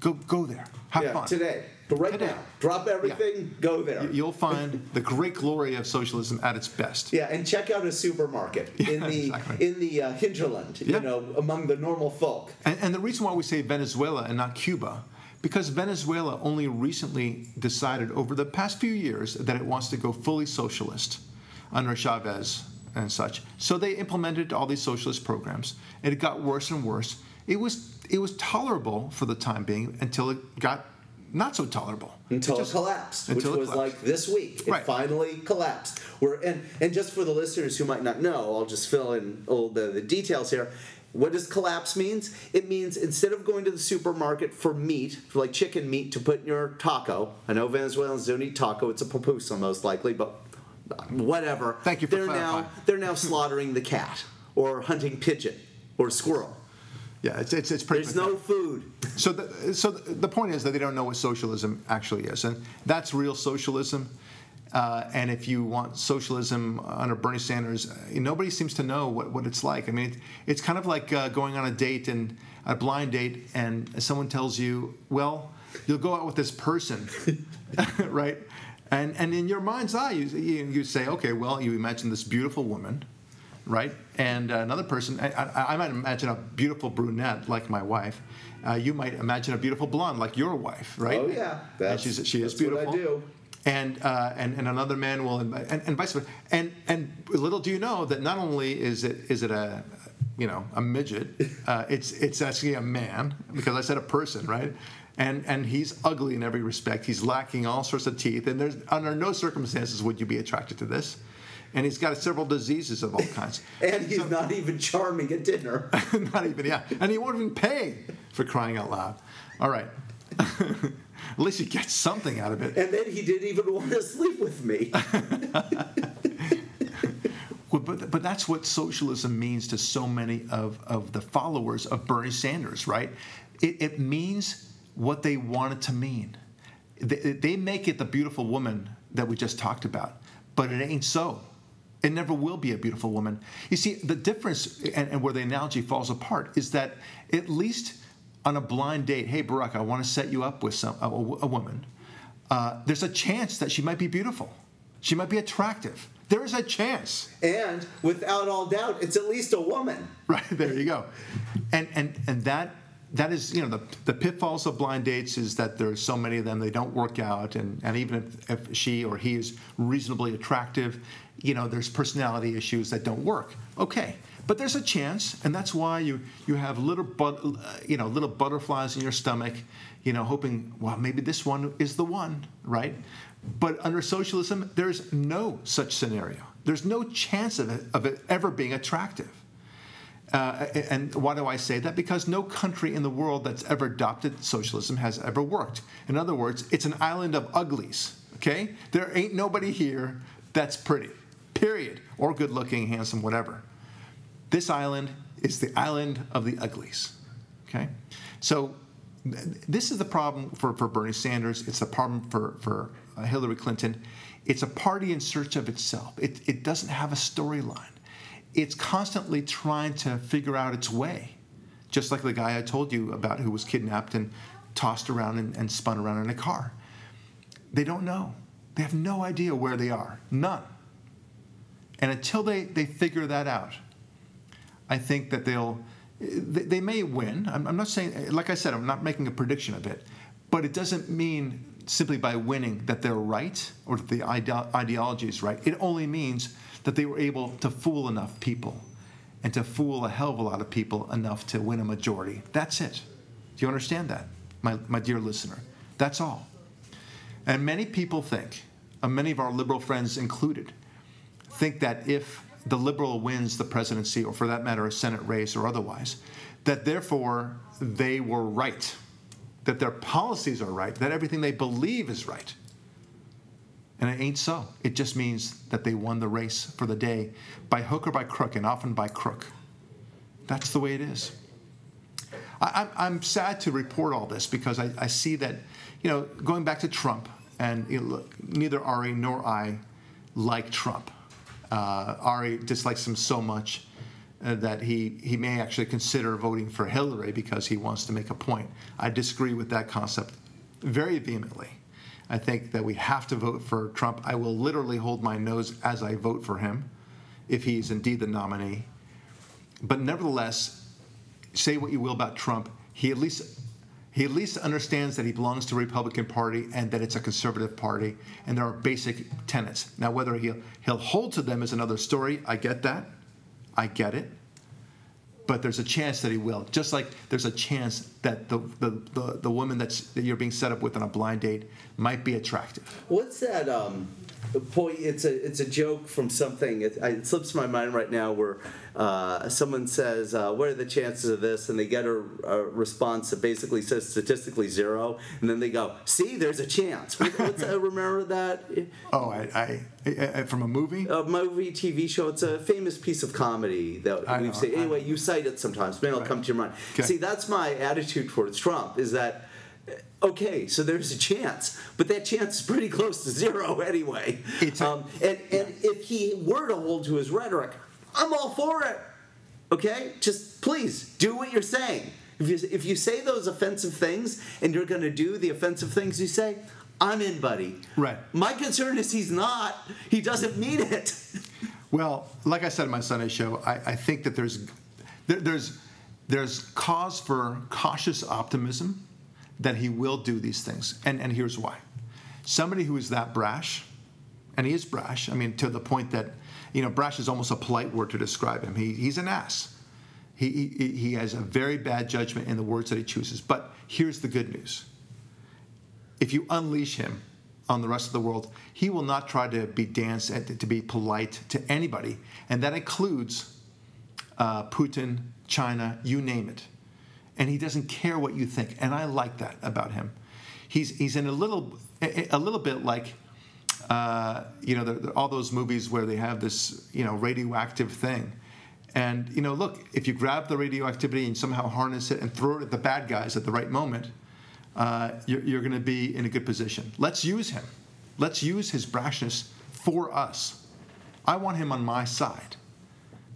Go, go there. Have yeah, fun. today. But right now, drop everything, go there. You'll find the great glory of socialism at its best. Yeah, and check out a supermarket [laughs] in the exactly. in the uh, hinterland. Yeah. You know, among the normal folk. And, and the reason why we say Venezuela and not Cuba, because Venezuela only recently decided over the past few years that it wants to go fully socialist under Chavez and such. So they implemented all these socialist programs, and it got worse and worse. It was it was tolerable for the time being until it got not so tolerable. until just- it collapsed, which it was collapsed. like this week. It Right. finally collapsed. We're and and just for the listeners who might not know, I'll just fill in all the, the details here. What does collapse means? It means instead of going to the supermarket for meat, for like chicken meat to put in your taco. I know Venezuelans don't eat taco; it's a pupusa most likely, but whatever. Thank you for they're now they're now slaughtering the cat or hunting pigeon or squirrel. Yeah, it's it's, it's pretty. There's no food. So, the, so the point is that they don't know what socialism actually is, and that's real socialism. Uh, and if you want socialism under Bernie Sanders, uh, nobody seems to know what, what it's like. I mean, it, it's kind of like uh, going on a date and a blind date, and someone tells you, "Well, you'll go out with this person," [laughs] [laughs] right? And and in your mind's eye, you, you you say, "Okay, well, you imagine this beautiful woman." Right? And uh, another person, I, I, I might imagine a beautiful brunette like my wife. Uh, you might imagine a beautiful blonde like your wife, right? Oh, yeah. and That's- she's, she is that's what I do. And, uh, and and another man will, invite, and, and vice versa. And and little do you know that not only is it is it a you know a midget, [laughs] uh, it's it's actually a man because I said a person, right? And and he's ugly in every respect. He's lacking all sorts of teeth, and there's under no circumstances would you be attracted to this. And he's got several diseases of all kinds. [laughs] And he's not even charming at dinner. [laughs] Not even, yeah. And he won't even pay for crying out loud. All right. [laughs] At least he gets something out of it. And then he didn't even want to sleep with me. Well, But, but that's what socialism means to so many of, of the followers of Bernie Sanders, right? It, it means what they want it to mean. They, they make it the beautiful woman that we just talked about, but it ain't so. It never will be a beautiful woman. You see, the difference, and, and where the analogy falls apart, is that at least on a blind date, hey, Barak, I want to set you up with some, a, a woman. Uh, there's a chance that she might be beautiful. She might be attractive. There is a chance. And without all doubt, it's at least a woman. Right [laughs] there you go, and and and that that is you know the the pitfalls of blind dates is that there's so many of them they don't work out, and and even if, if she or he is reasonably attractive, you know there's personality issues that don't work. Okay, but there's a chance, and that's why you you have little but you know little butterflies in your stomach, you know hoping well maybe this one is the one, right? But under socialism, there's no such scenario. There's no chance of it, of it ever being attractive. Uh, and why do I say that? Because no country in the world that's ever adopted socialism has ever worked. In other words, it's an island of uglies. Okay, there ain't nobody here that's pretty, period, or good looking, handsome, whatever. This island is the island of the uglies. Okay, so this is the problem for, for Bernie Sanders. It's the problem for for uh, Hillary Clinton. It's a party in search of itself. It, it doesn't have a storyline it's constantly trying to figure out its way. Just like the guy I told you about who was kidnapped and tossed around and, and spun around in a car. They don't know. They have no idea where they are. None. And until they, they figure that out, I think that they'll, they, they may win. I'm, I'm not saying, like I said, I'm not making a prediction of it, but it doesn't mean simply by winning that they're right or that the ide- ideology is right. It only means that they were able to fool enough people and to fool a hell of a lot of people enough to win a majority. That's it. Do you understand that, my, my dear listener? That's all. And many people think, and many of our liberal friends included, think that if the liberal wins the presidency, or for that matter, a Senate race or otherwise, that therefore they were right, that their policies are right, that everything they believe is right. And it ain't so. It just means that they won the race for the day by hook or by crook, and often by crook. That's the way it is. I, I'm, I'm sad to report all this because I, I see that, you know, going back to Trump, and you know, look, neither Ari nor I like Trump. Uh, Ari dislikes him so much uh, that he, he may actually consider voting for Hillary because he wants to make a point. I disagree with that concept very vehemently. I think that we have to vote for Trump. I will literally hold my nose as I vote for him if he is indeed the nominee. But nevertheless, say what you will about Trump, he at least he at least understands that he belongs to the Republican Party and that it's a conservative party, and there are basic tenets. Now, whether he'll he'll hold to them is another story. I get that, I get it, but there's a chance that he will. Just like there's a chance that the the, the, the woman that's that you're being set up with on a blind date might be attractive. What's that? Um, point. It's a it's a joke from something. It, it slips my mind right now where uh, someone says, uh, "What are the chances of this?" and they get a, a, response that basically says statistically zero, and then they go, "See, there's a chance." What's uh, remember that? Oh, I, I, I, from a movie. A movie, TV show. It's a famous piece of comedy that I we've know, seen. Anyway, you cite it sometimes. Maybe it'll come to your mind. Okay. See, that's my attitude towards Trump. Is that okay, so there's a chance, but that chance is pretty close to zero [laughs] anyway. Um, and and if he were to hold to his rhetoric, I'm all for it. Okay, just please do what you're saying. If you if you say those offensive things and you're going to do the offensive things you say, I'm in, buddy. Right. My concern is he's not. He doesn't mean it. [laughs] Well, like I said in my Sunday show, I, I think that there's there, there's there's cause for cautious optimism that he will do these things. And, and here's why. Somebody who is that brash, and he is brash, I mean, to the point that, you know, brash is almost a polite word to describe him. He, he's an ass. He, he, he has a very bad judgment in the words that he chooses. But here's the good news if you unleash him on the rest of the world, he will not try to be dance to be polite to anybody, and that includes uh, Putin, China, you name it and he doesn't care what you think. And I like that about him. He's he's in a little a little bit like uh, you know the, the, all those movies where they have this you know radioactive thing. And you know, look, if you grab the radioactivity and somehow harness it and throw it at the bad guys at the right moment, uh, you're, you're going to be in a good position. Let's use him. Let's use his brashness for us. I want him on my side.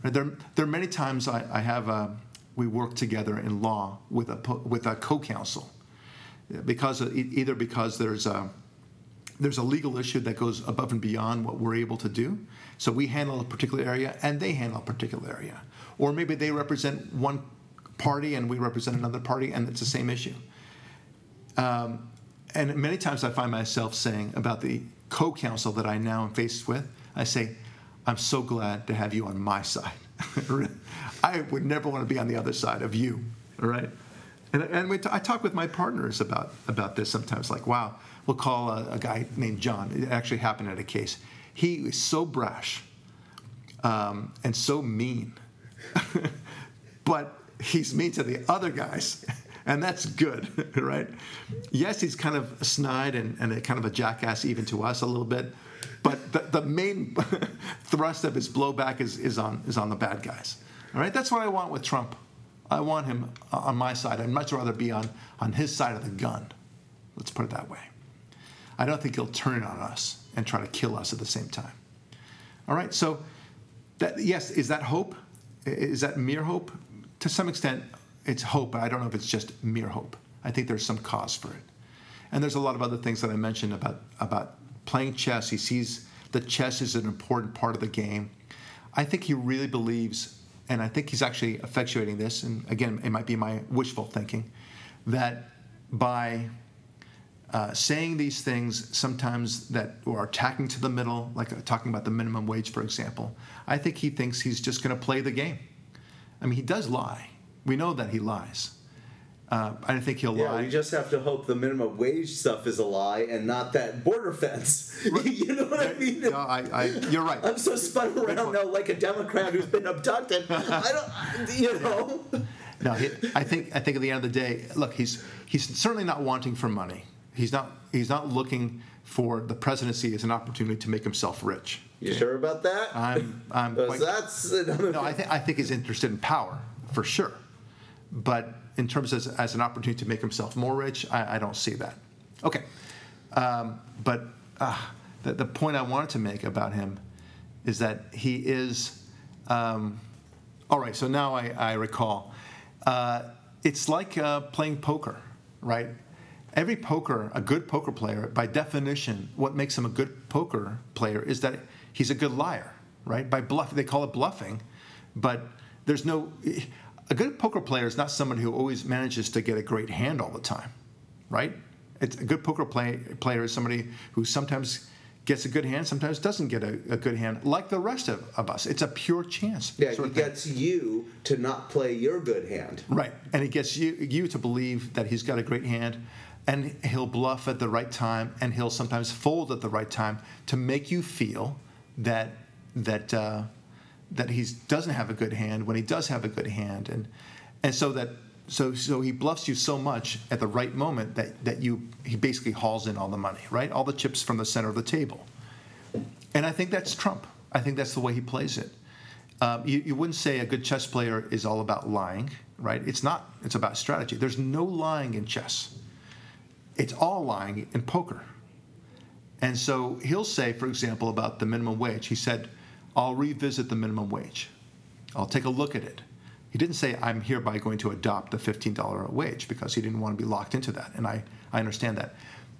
There, there are many times I, I have a, we work together in law with a with a co-counsel, because of, either because there's a there's a legal issue that goes above and beyond what we're able to do. So we handle a particular area and they handle a particular area, or maybe they represent one party and we represent another party and it's the same issue. Um, and many times I find myself saying about the co-counsel that I now am faced with, I say, I'm so glad to have you on my side. [laughs] I would never want to be on the other side of you, right? And, and t- I talk with my partners about, about this sometimes, like, wow, we'll call a, a guy named John. It actually happened at a case. He is so brash um, and so mean, [laughs] but he's mean to the other guys. [laughs] and that's good, [laughs] right? Yes, he's kind of a snide and, and kind of a jackass even to us a little bit, but the, the main thrust of his blowback is, is, on, is on the bad guys. All right, that's what I want with Trump. I want him on my side. I'd much rather be on, on his side of the gun. Let's put it that way. I don't think he'll turn on us and try to kill us at the same time. All right, so that, yes, is that hope? Is that mere hope? To some extent, it's hope, but I don't know if it's just mere hope. I think there's some cause for it. And there's a lot of other things that I mentioned about, about playing chess. He sees that chess is an important part of the game. I think he really believes and I think he's actually effectuating this, and again, it might be my wishful thinking, that by uh, saying these things sometimes that are attacking to the middle, like uh, talking about the minimum wage, for example, I think he thinks he's just going to play the game. I mean, he does lie. We know that he lies. Uh, I don't think he'll yeah, lie. We just have to hope the minimum wage stuff is a lie and not that border fence. [laughs] you know what I mean? No, I, I, you're right. I'm so spun around now like a Democrat who's been abducted. [laughs] I don't, you know. No, he, I think I think at the end of the day, look, he's he's certainly not wanting for money. He's not he's not looking for the presidency as an opportunity to make himself rich. You sure about that? I'm I'm quite, that's no. I think I think he's interested in power for sure, but in terms as, as an opportunity to make himself more rich, I, I don't see that. Okay, um, but uh, the, the point I wanted to make about him is that he is. Um, all right, so now I, I recall. Uh, it's like uh, playing poker, right? Every poker, a good poker player, by definition, what makes him a good poker player is that he's a good liar, right? By bluff, they call it bluffing, but there's no. A good poker player is not someone who always manages to get a great hand all the time, right? It's a good poker play, player is somebody who sometimes gets a good hand, sometimes doesn't get a, a good hand, like the rest of, of us. It's a pure chance. Yeah, sort he thing. gets you to not play your good hand. Right, and he gets you you to believe that he's got a great hand, and he'll bluff at the right time, and he'll sometimes fold at the right time to make you feel that that uh, that he doesn't have a good hand when he does have a good hand, and and so that so so he bluffs you so much at the right moment that that you he basically hauls in all the money, right, all the chips from the center of the table, and I think that's Trump. I think that's the way he plays it. Um, you, you wouldn't say a good chess player is all about lying, right? It's not. It's about strategy. There's no lying in chess. It's all lying in poker. And so he'll say, for example, about the minimum wage, he said, I'll revisit the minimum wage. I'll take a look at it. He didn't say, I'm hereby going to adopt the $15 wage because he didn't want to be locked into that. And I, I understand that.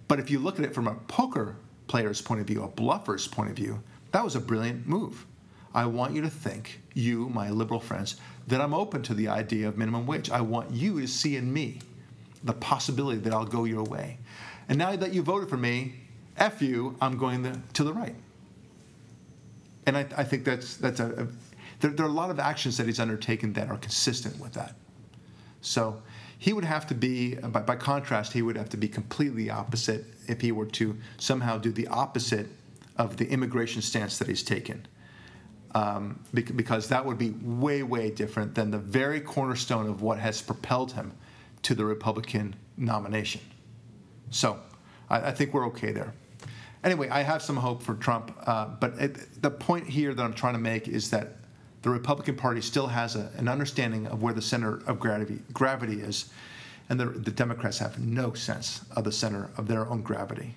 But if you look at it from a poker player's point of view, a bluffer's point of view, that was a brilliant move. I want you to think, you, my liberal friends, that I'm open to the idea of minimum wage. I want you to see in me the possibility that I'll go your way. And now that you voted for me, F you, I'm going the, to the right. And I, I think that's, that's a, a there, there are a lot of actions that he's undertaken that are consistent with that. So he would have to be, by, by contrast, he would have to be completely opposite if he were to somehow do the opposite of the immigration stance that he's taken. Um, because that would be way, way different than the very cornerstone of what has propelled him to the Republican nomination. So I, I think we're okay there. Anyway, I have some hope for Trump, uh, but it, the point here that I'm trying to make is that the Republican Party still has a, an understanding of where the center of gravity, gravity is, and the, the Democrats have no sense of the center of their own gravity.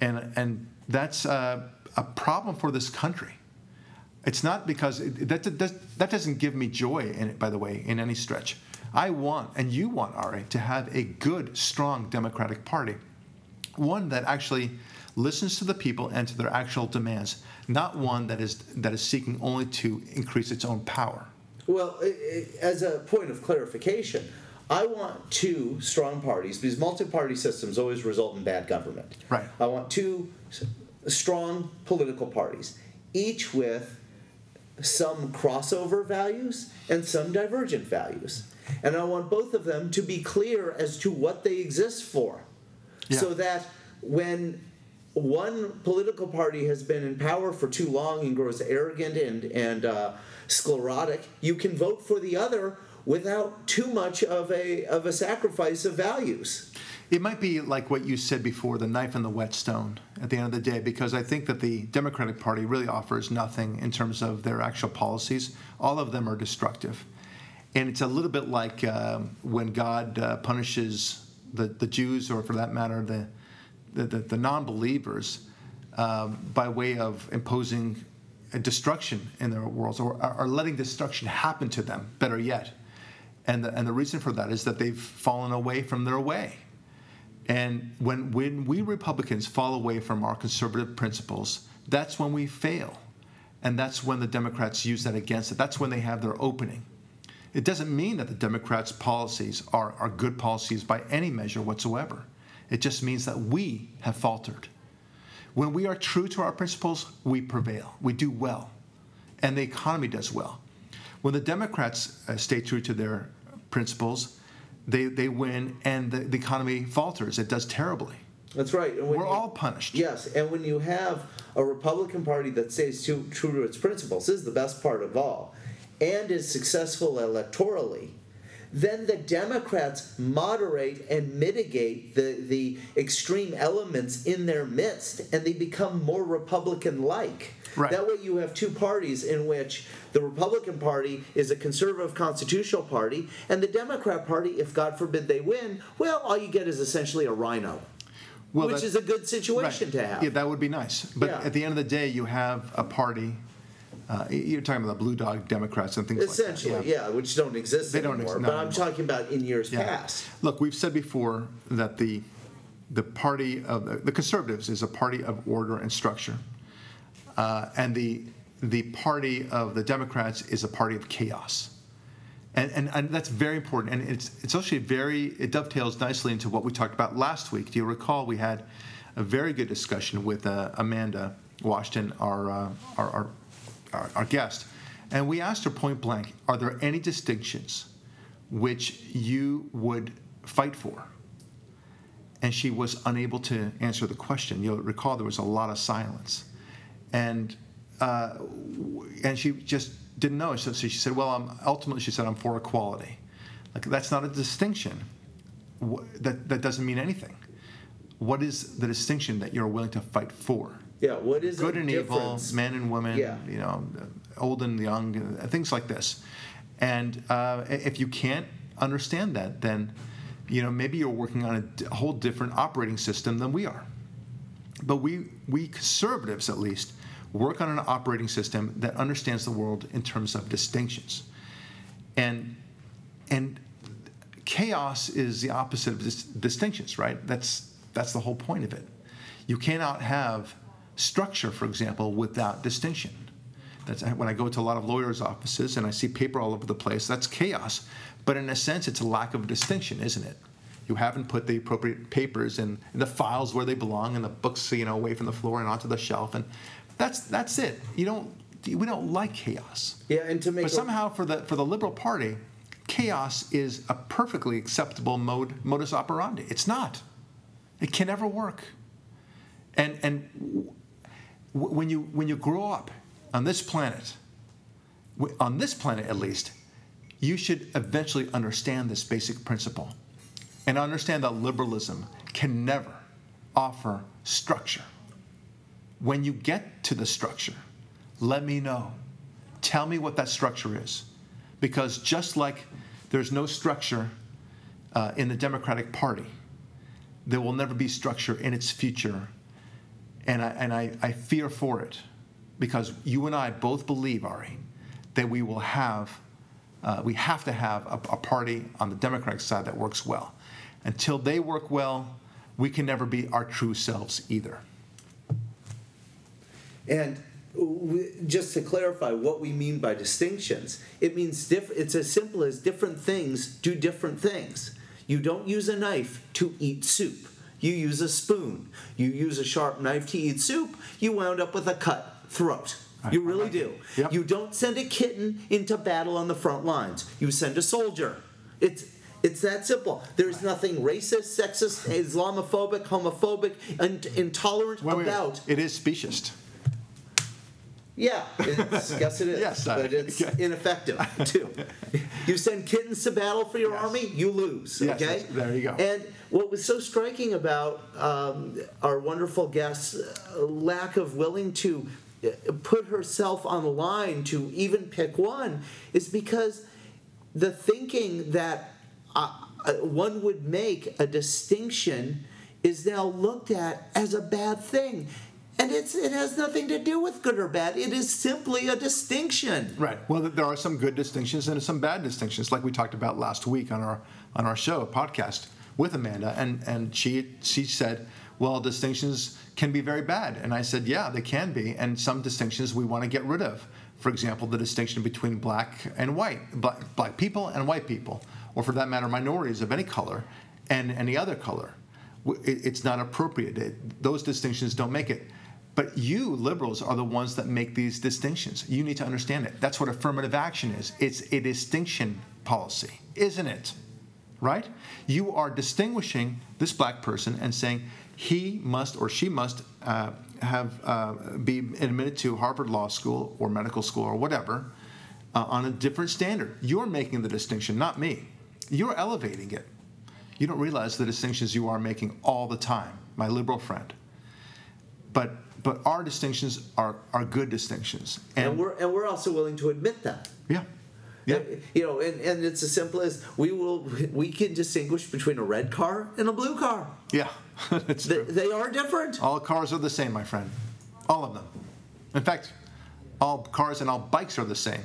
And, and that's uh, a problem for this country. It's not because it, that, that, that doesn't give me joy in it, by the way, in any stretch. I want, and you want, Ari, to have a good, strong Democratic Party, one that actually listens to the people and to their actual demands, not one that is that is seeking only to increase its own power. Well, as a point of clarification, I want two strong parties because multi-party systems always result in bad government. Right. I want two strong political parties, each with some crossover values and some divergent values. And I want both of them to be clear as to what they exist for. Yeah. So that when one political party has been in power for too long and grows arrogant and, and uh, sclerotic, you can vote for the other without too much of a, of a sacrifice of values. It might be like what you said before the knife and the whetstone at the end of the day, because I think that the Democratic Party really offers nothing in terms of their actual policies. All of them are destructive. And it's a little bit like um, when God uh, punishes the, the Jews, or for that matter, the, the, the, the non believers, um, by way of imposing destruction in their worlds or, or letting destruction happen to them, better yet. And the, and the reason for that is that they've fallen away from their way. And when, when we Republicans fall away from our conservative principles, that's when we fail. And that's when the Democrats use that against it. That's when they have their opening. It doesn't mean that the Democrats' policies are, are good policies by any measure whatsoever. It just means that we have faltered. When we are true to our principles, we prevail. We do well. And the economy does well. When the Democrats uh, stay true to their principles, they, they win and the, the economy falters. It does terribly. That's right. And We're you- all punished. Yes, and when you have a Republican Party that stays true, true to its principles, this is the best part of all, and is successful electorally, then the Democrats moderate and mitigate the, the extreme elements in their midst, and they become more Republican like. Right. That way, you have two parties in which the Republican Party is a conservative constitutional party, and the Democrat Party, if God forbid they win, well, all you get is essentially a RINO. Well, which that- is a good situation Right. to have. Yeah, that would be nice. But Yeah. at the end of the day, you have a party. Uh, you're talking about the blue dog Democrats and things Essentially, like that. yeah. which don't exist They don't anymore. ex- but I'm anymore. talking about in years Yeah. past. Look, we've said before that the the party of the, the conservatives is a party of order and structure, uh, and the the party of the Democrats is a party of chaos. And, and, and that's very important. And it's, it's actually very, it dovetails nicely into what we talked about last week. Do you recall we had a very good discussion with uh, Amanda Washington, our, uh, our, our, our, our guest. And we asked her point blank Are there any distinctions which you would fight for? And she was unable to answer the question. You'll recall there was a lot of silence. And, uh, and she just didn't know. So, so she said, Well, I'm, ultimately, she said, I'm for equality. Like, that's not a distinction. That, that doesn't mean anything. What is the distinction that you're willing to fight for? Yeah, what is it? good and difference? evil, men and women, Yeah. you know, old and young, things like this. And uh, if you can't understand that, then you know maybe you're working on a whole different operating system than we are. But we we conservatives, at least, work on an operating system that understands the world in terms of distinctions. And and chaos is the opposite of dis- distinctions, right? That's that's the whole point of it. You cannot have structure, for example, without distinction. That's when I go to a lot of lawyers' offices and I see paper all over the place. That's chaos, but in a sense, it's a lack of distinction, isn't it? You haven't put the appropriate papers in, in the files where they belong, and the books, you know, away from the floor and onto the shelf, and that's that's it. You don't we don't like chaos. Yeah, and to make But somehow for the for the Liberal Party, chaos is a perfectly acceptable mode modus operandi. It's not. It can never work. And and when you when you grow up on this planet, on this planet at least, you should eventually understand this basic principle, and understand that liberalism can never offer structure. When you get to the structure, let me know. Tell me what that structure is. Because just like there's no structure uh, in the Democratic Party, there will never be structure in its future. And, I, and I, I fear for it because you and I both believe, Ari, that we will have, uh, we have to have a, a party on the Democratic side that works well. Until they work well, we can never be our true selves either. And we, just to clarify what we mean by distinctions, it means diff- it's as simple as different things do different things. You don't use a knife to eat soup. You use a spoon. You use a sharp knife to eat soup, you wound up with a cut throat. You really do. Yep. You don't send a kitten into battle on the front lines. You send a soldier. It's it's that simple. There's nothing racist, sexist, Islamophobic, homophobic, and intolerant Wait, wait, wait. about It is speciest. Yeah, it's, [laughs] yes, it is. Yes, I- but it's okay. ineffective [laughs] too. You send kittens to battle for your Yes. army, you lose. Yes, Okay, there you go. And what was so striking about um, our wonderful guest's uh, lack of willing to uh, put herself on the line to even pick one is because the thinking that uh, uh, one would make a distinction is now looked at as a bad thing. And it's, it has nothing to do with good or bad. It is simply a distinction. Right. Well, there are some good distinctions and some bad distinctions, like we talked about last week on our on our show podcast with Amanda, and and she she said, well, distinctions can be very bad, and I said, yeah, they can be, and some distinctions we want to get rid of. For example, the distinction between black and white, black, black people and white people, or for that matter, minorities of any color and any other color. It- It's not appropriate. It- those distinctions don't make it. But you, liberals, are the ones that make these distinctions. You need to understand it. That's what affirmative action is. It's a distinction policy, isn't it? Right? You are distinguishing this black person and saying he must or she must uh, have uh, be admitted to Harvard Law School or medical school or whatever uh, on a different standard. You're making the distinction, not me. You're elevating it. You don't realize the distinctions you are making all the time, my liberal friend but but our distinctions are are good distinctions. And, and, we're, and we're also willing to admit that. yeah. Yeah. You know, and, and it's as simple as we will we can distinguish between a red car and a blue car. yeah. [laughs] That's They, true. they are different. all cars are the same my friend. All of them. In fact all cars and all bikes are the same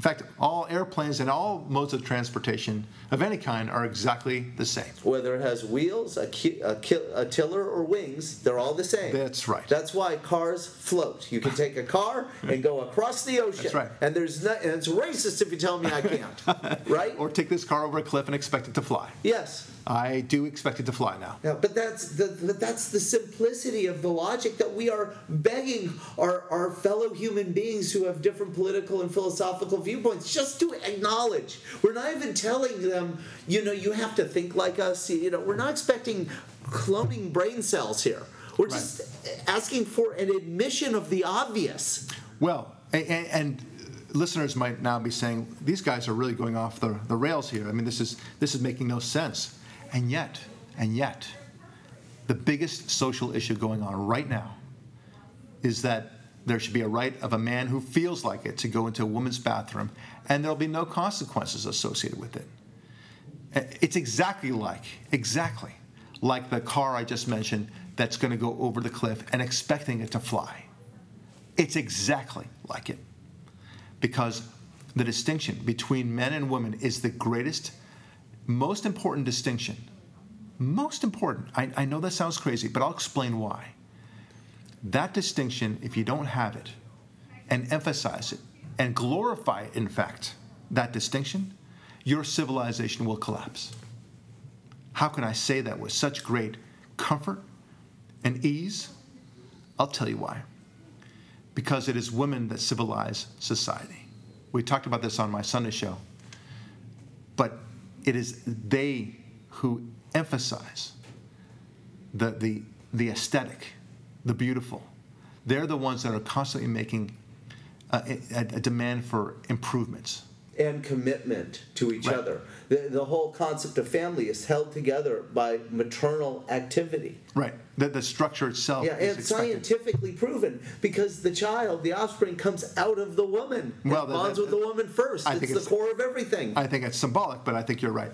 In fact, all airplanes and all modes of transportation of any kind are exactly the same. Whether it has wheels, a, ki- a, ki- a tiller, or wings, they're all the same. That's right. That's why cars float. You can take a car and go across the ocean. That's right. And there's no, and it's racist if you tell me I can't. [laughs] right? Or take this car over a cliff and expect it to fly. yes. I do expect it to fly now. Yeah, but that's the that's the simplicity of the logic that we are begging our, our fellow human beings who have different political and philosophical viewpoints just to acknowledge. We're not even telling them, you know, you have to think like us. You know, we're not expecting cloning brain cells here. We're just asking for an admission of the obvious. Well, and, and listeners might now be saying, these guys are really going off the, the rails here. I mean, this is, this is making no sense. And yet, and yet, the biggest social issue going on right now is that there should be a right of a man who feels like it to go into a woman's bathroom, and there'll be no consequences associated with it. It's exactly like, exactly like the car I just mentioned that's going to go over the cliff and expecting it to fly. It's exactly like it. Because the distinction between men and women is the greatest, most important distinction. Most important. I, I know that sounds crazy, but I'll explain why. That distinction, if you don't have it and emphasize it and glorify, it—in fact, that distinction, your civilization will collapse. How can I say that with such great comfort and ease? I'll tell you why. Because it is women that civilize society. We talked about this on my Sunday show. But it is they who emphasize the, the, the aesthetic, the beautiful. They're the ones that are constantly making a, a, a demand for improvements. And commitment to each Right. other. The, the whole concept of family is held together by maternal activity. Right. The, the structure itself Yeah, is and expected. scientifically proven because the child, the offspring, comes out of the woman. Well, that- bonds with the woman first. I it's think the it's- core of everything. I think it's symbolic, but I think you're right.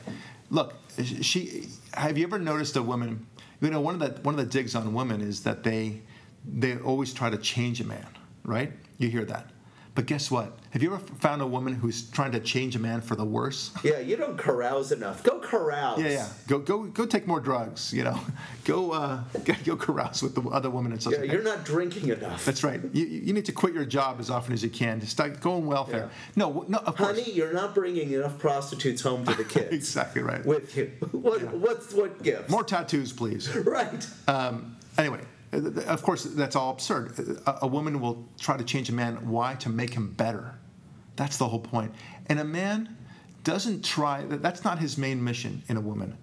Look, she. Have you ever noticed a woman? You know, one of the one of the digs on women is that they they always try to change a man, right? You hear that. But guess what? Have you ever found a woman who's trying to change a man for the worse? yeah, you don't carouse enough. Go carouse. Yeah, yeah. Go, go, go. Take more drugs. You know, [laughs] go, uh, go carouse with the other women and such. Yeah, you're not drinking enough. That's right. You, you need to quit your job as often as you can to start going welfare. No, no, of course. Honey, you're not bringing enough prostitutes home to the [laughs] kids. Exactly right. With you. [laughs] What, what's, what gift? More tattoos, please. Right. Um, anyway, of course, that's all absurd. A, a woman will try to change a man. Why? To make him better. That's the whole point. And a man doesn't try, that's not his main mission in a woman.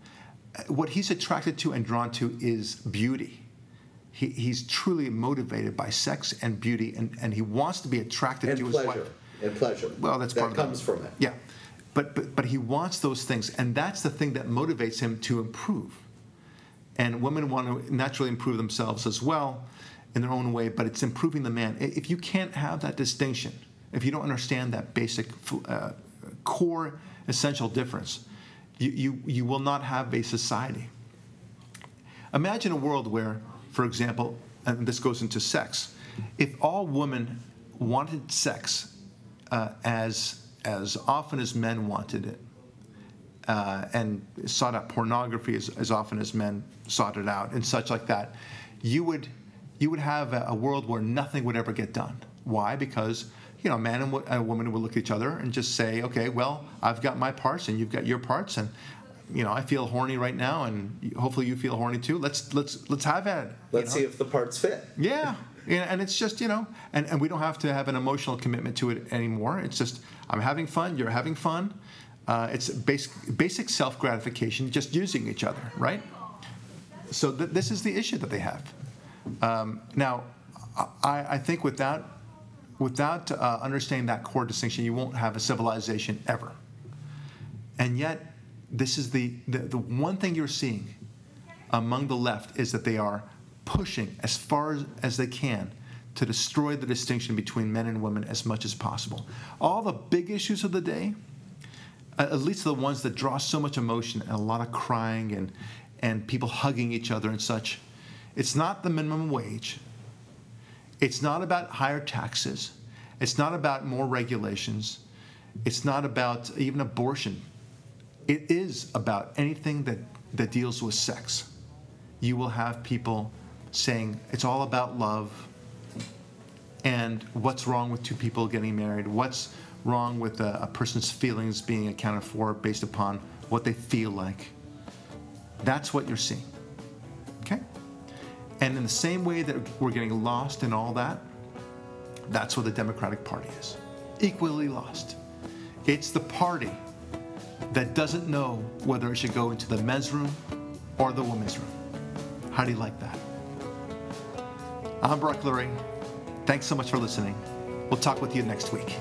What he's attracted to and drawn to is beauty. He, he's truly motivated by sex and beauty, and, and he wants to be attracted And to his wife. And pleasure. Well, that's that part of it comes it. from it. Yeah, but, but but he wants those things, and that's the thing that motivates him to improve. And women want to naturally improve themselves as well, in their own way. But it's improving the man. If you can't have that distinction, if you don't understand that basic uh, core essential difference, you, you you will not have a society. Imagine a world where, for example, and this goes into sex, if all women wanted sex uh, as as often as men wanted it, uh, and sought out pornography as, as often as men sought it out, and such like that, you would you would have a, a world where nothing would ever get done. Why? Because you know, a man and a woman would look at each other and just say, "Okay, well, I've got my parts, and you've got your parts, and you know, I feel horny right now, and hopefully you feel horny too. Let's let's let's have at it. Let's know? see if the parts fit. Yeah. Yeah, and it's just, you know, and, and we don't have to have an emotional commitment to it anymore. It's just, I'm having fun, you're having fun. Uh, it's basic, basic self gratification, just using each other, right? So th- this is the issue that they have. Um, now, I, I think without, without uh, understanding that core distinction, you won't have a civilization ever. And yet, this is the, the, the one thing you're seeing among the left is that they are pushing as far as, as they can to destroy the distinction between men and women as much as possible. All the big issues of the day, at least the ones that draw so much emotion and a lot of crying and, and people hugging each other and such, it's not the minimum wage. It's not about higher taxes. It's not about more regulations. It's not about even abortion. It is about anything that, that deals with sex. You will have people saying it's all about love and what's wrong with two people getting married, what's wrong with a, a person's feelings being accounted for based upon what they feel like. That's what you're seeing. Okay? And in the same way that we're getting lost in all that, that's what the Democratic Party is. Equally lost. It's the party that doesn't know whether it should go into the men's room or the women's room. How do you like that? I'm Barak Lurie. Thanks so much for listening. We'll talk with you next week.